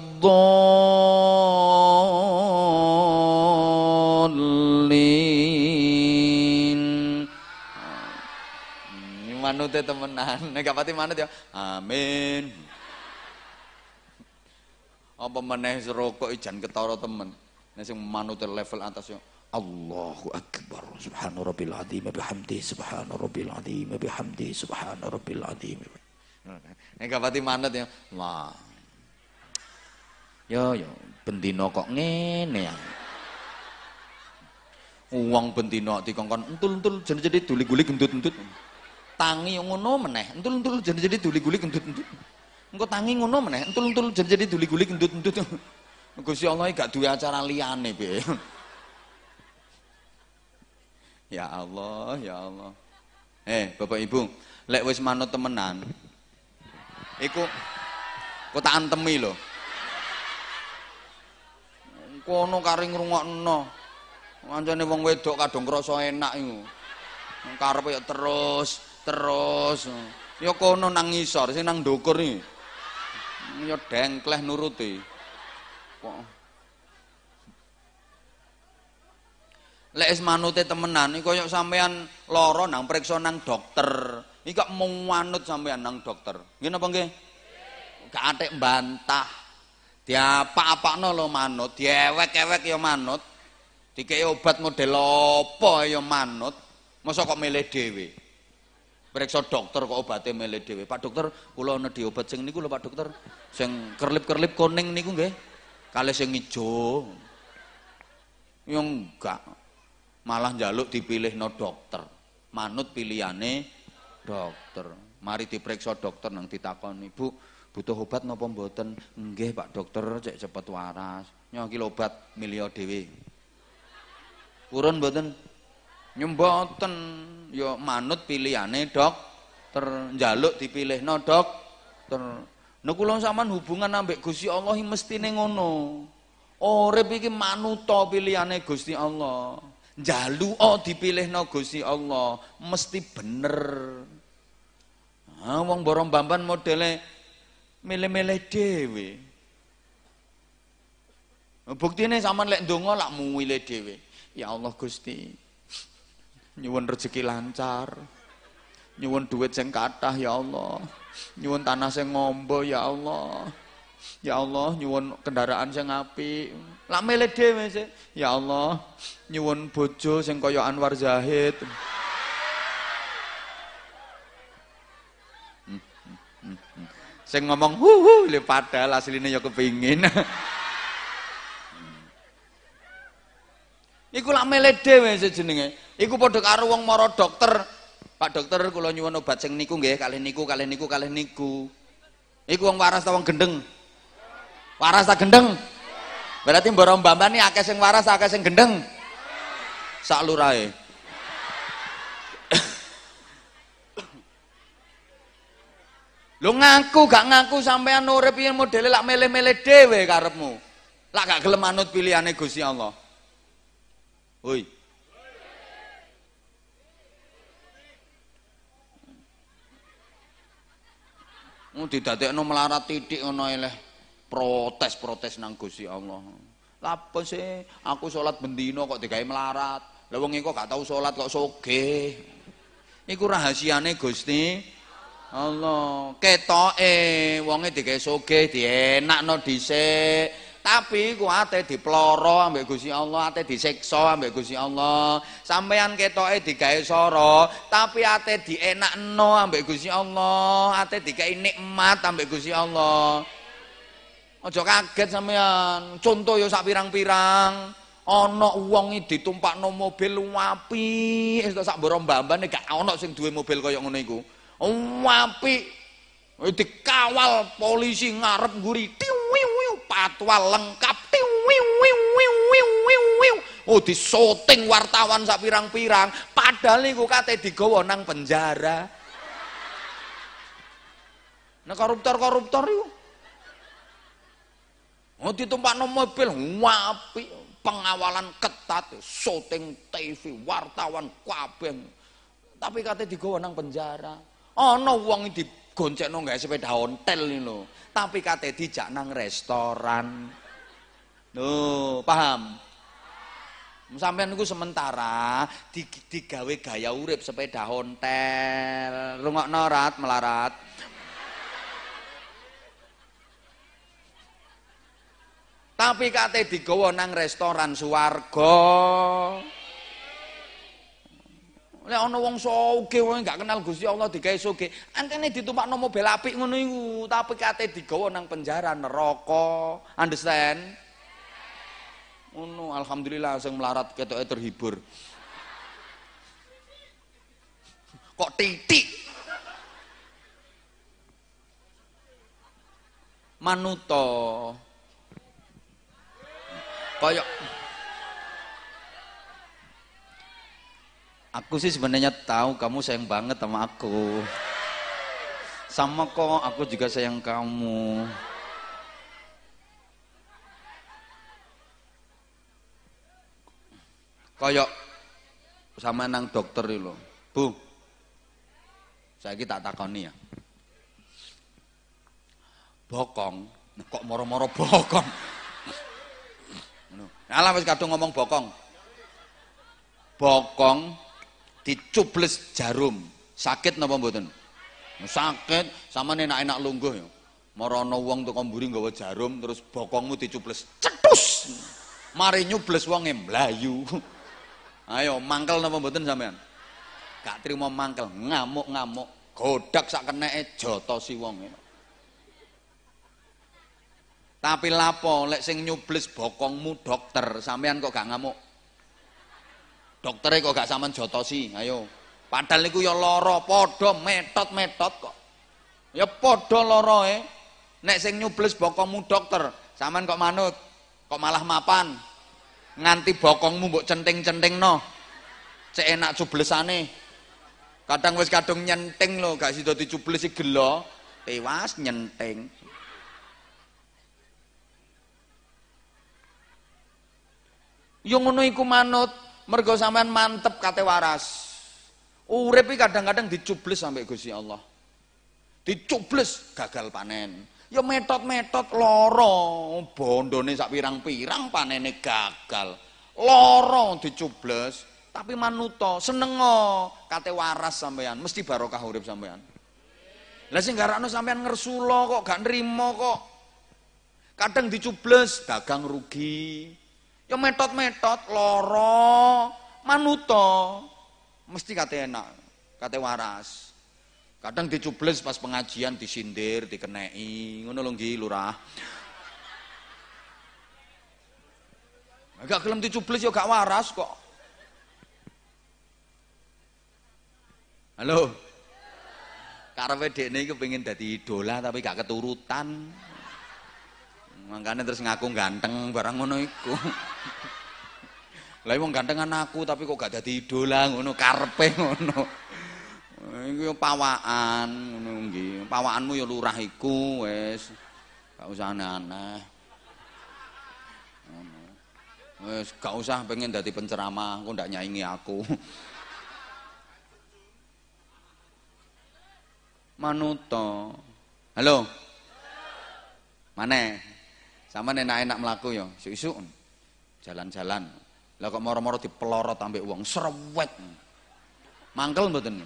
manute temenan. Nek gak pati manut ya amin. Apa meneh rokok ijan ketara temen. Nek sing manute level atas yo Allahu Akbar Subhana Rabbil Azim bihamdi Subhana Rabbil Azim bihamdi Subhana Rabbil Azim. Nek kapati manut ya Allah Yo yo bendino kok ngene ya. Uang bendino dikongkon entul-entul jadi-jadi duli-guli gendut-gendut tangi ngono meneh entul-entul jadi-jadi duli-guli gendut-gendut engko tangi ngono meneh entul-entul jadi-jadi duli-guli gendut-gendut Gusti Allah gak duwe acara liyane piye Ya Allah, ya Allah. Eh, Bapak Ibu, lek wis manut temenan, iku kok tak antemi lho. Kono kari ngrungokno. Mancane wong wedok kadung krasa enak iku. Karepe ya terus, terus. Ya kono nang ngisor, sing nang ndukur iki. Ya dengkleh nuruti. Kok lek es manute temenan iki koyo sampean lara nang periksa nang dokter. Iki kok mung manut sampean nang dokter. Nggih napa nggih? Gak atik bantah diapa-apakno lo manut diewek-ewek ya manut. Dikei obat model apa ya manut. Masa kok milih dhewe periksa dokter kok obatnya milih dhewe. Pak dokter kula ana di obat sing niku lho Pak dokter. Sing kerlip-kerlip kuning niku nggih. Kalih sing ijo. Yang enggak. Malah jaluk dipilih no dokter. Manut pilihane dokter. Mari diperiksa dokter nang ditakon ibu butuh obat napa mboten? Nggih Pak dokter cek cepet waras. Nyoki obat milio dhewe. Purun mboten nyemboten yo manut pilihane dokter njaluk dipilih no dokter Nek kula sampean hubungan ambek Gusti Allah mestine ngono. Urip iki manuta pilihane Gusti Allah. Oh dipilih no Gusti Allah. Mesti bener. Ah wong borong bamban modele milih-milih dhewe. Buktine sampean lek ndonga lak milih dhewe. Ya Allah Gusti nyuwun rezeki lancar nyuwun duit sing kathah ya Allah nyuwun tanah sing ngombo ya Allah Ya Allah nyuwun kendaraan sing apik. Lak milih dhewe. Ya Allah nyuwun bojo sing kaya Anwar Zahid. Sing ngomong hu hu le padahal asline ya kepingin. Iku lak milih dhewe jenenge. Iku padha karo wong mara dokter. Pak dokter kula nyuwun obat sing niku nggih, kalih niku, kalih niku, kalih niku. Iku wong waras ta wong gendeng? Waras tak gendeng? Berarti mboro mbambane ini akeh sing waras, akeh sing gendeng. Sak lurahe. Lu ngaku gak ngaku sampean urip yen modele lak meleh-meleh dhewe karepmu. Lak gak gelem manut pilihane Gusti Allah. Hoi. Mau didadekno melarat titik ngono eleh protes-protes nang Gusti Allah. Apa sih aku sholat bendino kok digawe melarat. Lah wong kok gak tau sholat kok soge. Iku rahasiane Gusti Allah. Ketoke wonge digawe sugih, dienakno dhisik. Tapi ku ate diploro ambek Gusti Allah, ate disiksa ambek Gusti Allah. Sampeyan ketoke digawe soro, tapi ate dienakno ambek Gusti Allah, ate dikai nikmat ambek Gusti Allah. Aja kaget sampean. Contoh yo sak pirang-pirang. Ana wong iki ditumpakno mobil apik, sak mboro-mbambane gak ana sing duwe mobil kaya ngono iku. Apik. Dikawal polisi ngarep nguri. Patwal lengkap. Oh disoting wartawan sak pirang-pirang, padahal niku kate digawa nang penjara. Nah koruptor-koruptor iku Oh ditumpakno mobil wapi, pengawalan ketat, syuting TV, wartawan kabeh. Tapi kate digawa nang penjara. Ana wong digoncekno gawe sepeda ontel ini lho. Tapi kate dijak nang restoran. Loh, paham? Sampeyan niku sementara digawe gaya urip sepeda ontel. Rungokno rat melarat. Tapi kate digawa nang restoran swarga. Lek ana wong sugih wong gak kenal Gusti Allah digawe sugih, antene ditumpakno mobil apik ngono iku, tapi kate digawa nang penjara neraka. Understand? Ngono, alhamdulillah sing melarat ketoke terhibur. Kok titik? Manuto Koyok Aku sih sebenarnya tahu kamu sayang banget sama aku. Sama kok, aku juga sayang kamu. Koyok sama nang dokter itu Bu, saya kita takoni ya. Bokong, kok moro-moro bokong? Alah wis kadung ngomong bokong. Bokong dicubles jarum. Sakit napa mboten? Sakit, sama enak-enak lungguh ya. Marono wong tuh mburi nggawa jarum terus bokongmu dicubles cetus. Mari nyubles wonge mlayu. Ayo mangkel napa mboten sampean? Gak trimo mangkel, ngamuk-ngamuk, godak sak keneke jotosi wonge. Tapi lapo lek sing nyubles bokongmu dokter, sampean kok gak ngamuk? Doktere kok gak sampean jotosi, ayo. Padahal niku ya lara, padha metot-metot kok. Ya padha larae. Nek sing nyubles bokongmu dokter, sampean kok manut? Kok malah mapan? Nganti bokongmu mbok centing-centingno. Cek enak cublesane. Kadang wis kadung nyenting lho, gak sida dicubles si gelo, tewas nyenting. Yo ngono iku manut, mergo sampean mantep kate waras. Urip kadang-kadang dicubles sampai Gusti Allah. Dicubles gagal panen. Ya metot-metot loro, bondone sak pirang-pirang panene gagal. Loro dicubles, tapi manuto, senengo kate waras sampean, mesti barokah urip sampean. Lah sing garakno sampean ngersulo kok gak nrimo kok. Kadang dicubles, dagang rugi. Ya metot-metot loro manuto mesti kate enak, kate waras. Kadang dicubles pas pengajian disindir, dikenei, ngono lho lurah. Agak gelem dicubles ya gak waras kok. Halo. Karepe dekne iki pengen dadi idola tapi gak keturutan. Makanya terus ngaku ganteng barang ngono iku. Lah wong gantengan aku tapi kok gak dadi idola ngono karepe ngono. Iku pawaan ngono nggih. Pawakanmu ya lurah iku wis. Gak usah aneh-aneh. Ngono. Wis gak usah pengen dadi penceramah, kok ndak nyaingi aku. Manuto. Halo. Mana? Sama enak-enak melaku ya, isu-isu jalan-jalan. Lah kok moro-moro dipelorot ambek uang serwet. Mangkel mboten.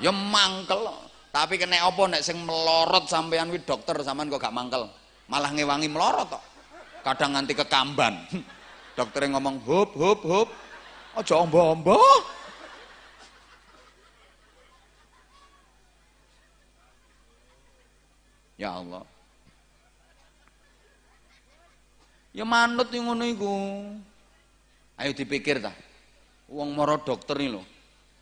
Ya mangkel. Tapi kena apa nek sing melorot sampean wi dokter sampean kok gak mangkel. Malah ngewangi melorot kok. Kadang nganti kekamban. Dokternya ngomong hop hop hop. Aja ombo-ombo. Ya Allah. Ya manut yang ngono iku. Ayo dipikir ta. Wong mara dokter iki lho.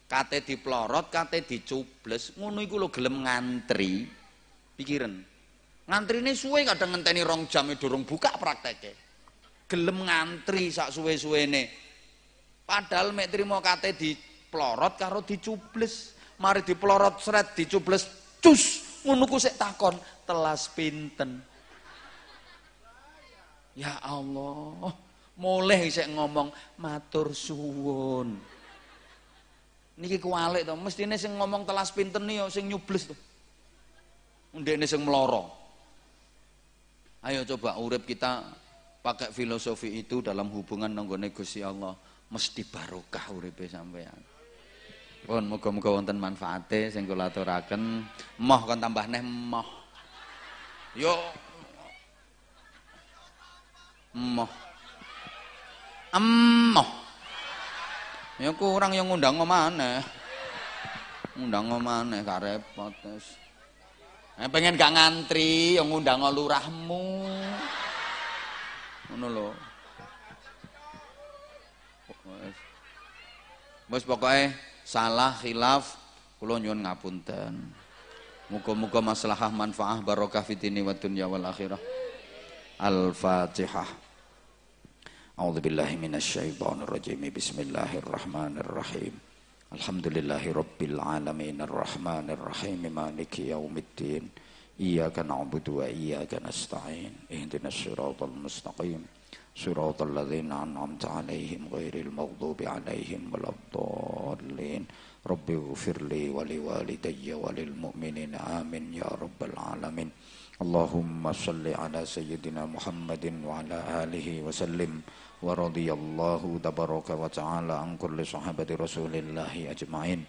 Kate diplorot, kate dicubles, ngono iku lho gelem ngantri. Pikiran. Ngantrine suwe kadang ngenteni rong jam durung buka prakteke. Gelem ngantri sak suwe-suwene. Padahal mek trimo kate diplorot karo dicubles. Mari diplorot sret dicubles cus ngono ku sik takon telas pinten ya Allah mulai saya ngomong matur suwun. Niki kualik to mestine sing ngomong telas pinten nih sing nyubles to. Ndekne sing meloro ayo coba urip kita pakai filosofi itu dalam hubungan nenggone Gusti Allah mesti barokah uripe sampean pun muga-muga wonten manfaate sing kula aturaken. Moh kon tambah neh moh. Yo emoh. Emoh. Ya kurang yang ngundang mana? Ngundang mana gak repot. Eh, pengen gak ngantri yang ngundang lurahmu. Ngono lho. Bos pokoknya salah khilaf kula nyuwun ngapunten. Muka-muka maslahah manfaah barokah fitini wa dunya wal akhirah. Al-Fatihah. A'udzu billahi minasyaitonir rajim. Bismillahirrahmanirrahim. Alhamdulillahi rabbil alamin arrahmanir rahim maliki yaumiddin. Iyyaka na'budu wa iyyaka nasta'in. Ihdinas siratal mustaqim. صراط الذين أنعمت عليهم غير المغضوب عليهم ولا الضالين رب اغفر لي ولوالدي وللمؤمنين آمين يا رب العالمين اللهم صل على سيدنا محمد وعلى آله وسلم ورضي الله تبارك وتعالى عن كل صحابة رسول الله أجمعين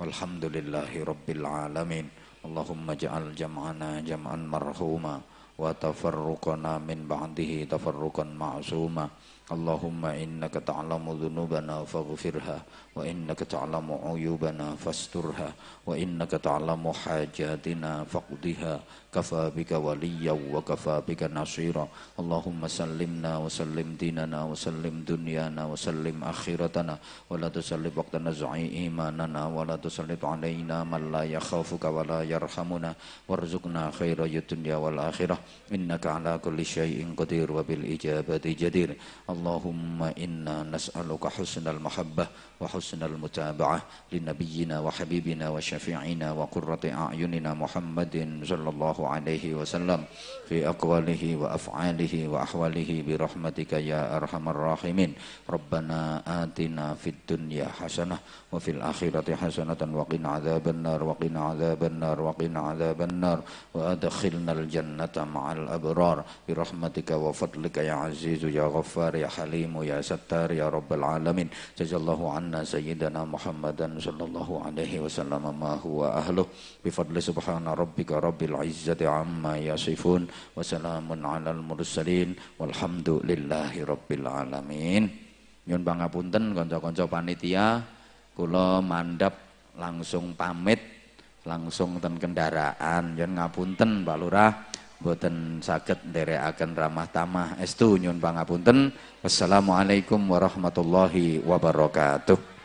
والحمد لله رب العالمين اللهم اجعل جمعنا جمعا مرحوما وتفرقنا من بعده تفرقا معصوما اللهم إنك تعلم ذنوبنا فاغفرها وإنك تعلم عيوبنا فاسترها وإنك تعلم حاجاتنا فاقضها كفى بك وليا وكفى بك نصيرا اللهم سلمنا وسلم ديننا وسلم دنيانا وسلم آخرتنا ولا تسلط وقت نزع إيماننا ولا تسلط علينا من لا يخافك ولا يرحمنا وارزقنا خير الدنيا والآخرة إنك على كل شيء قدير وبالإجابة جدير اللهم إنا نسألك حسن المحبة وحسن المتابعة لنبينا وحبيبنا وشفيعنا وقرة أعيننا محمد صلى الله عليه وسلم في أقواله وأفعاله وأحواله برحمتك يا أرحم الراحمين. ربنا آتنا في الدنيا حسنة وفي الآخرة حسنة وقنا عذاب النار وقنا عذاب النار وقنا عذاب النار. وأدخلنا الجنة مع الأبرار. برحمتك وفضلك يا عزيز يا غفار يا حليم يا ستار يا رب العالمين. جزا الله عنا anna sayyidana Muhammadan sallallahu alaihi wasallam ma huwa ahluh. Bifadli subhana rabbika rabbil izzati amma yasifun wa salamun alal mursalin walhamdulillahi rabbil alamin. Nyun pangapunten kanca-kanca panitia kula mandap langsung pamit langsung ten kendaraan. Yen ngapunten Pak Lurah boten saged nderekaken ramah tamah. Estu nyun pangapunten. Wassalamualaikum warahmatullahi wabarakatuh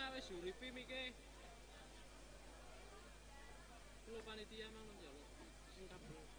Pak wis uripi mike. Kulo panitia mang njaluk sing kabel.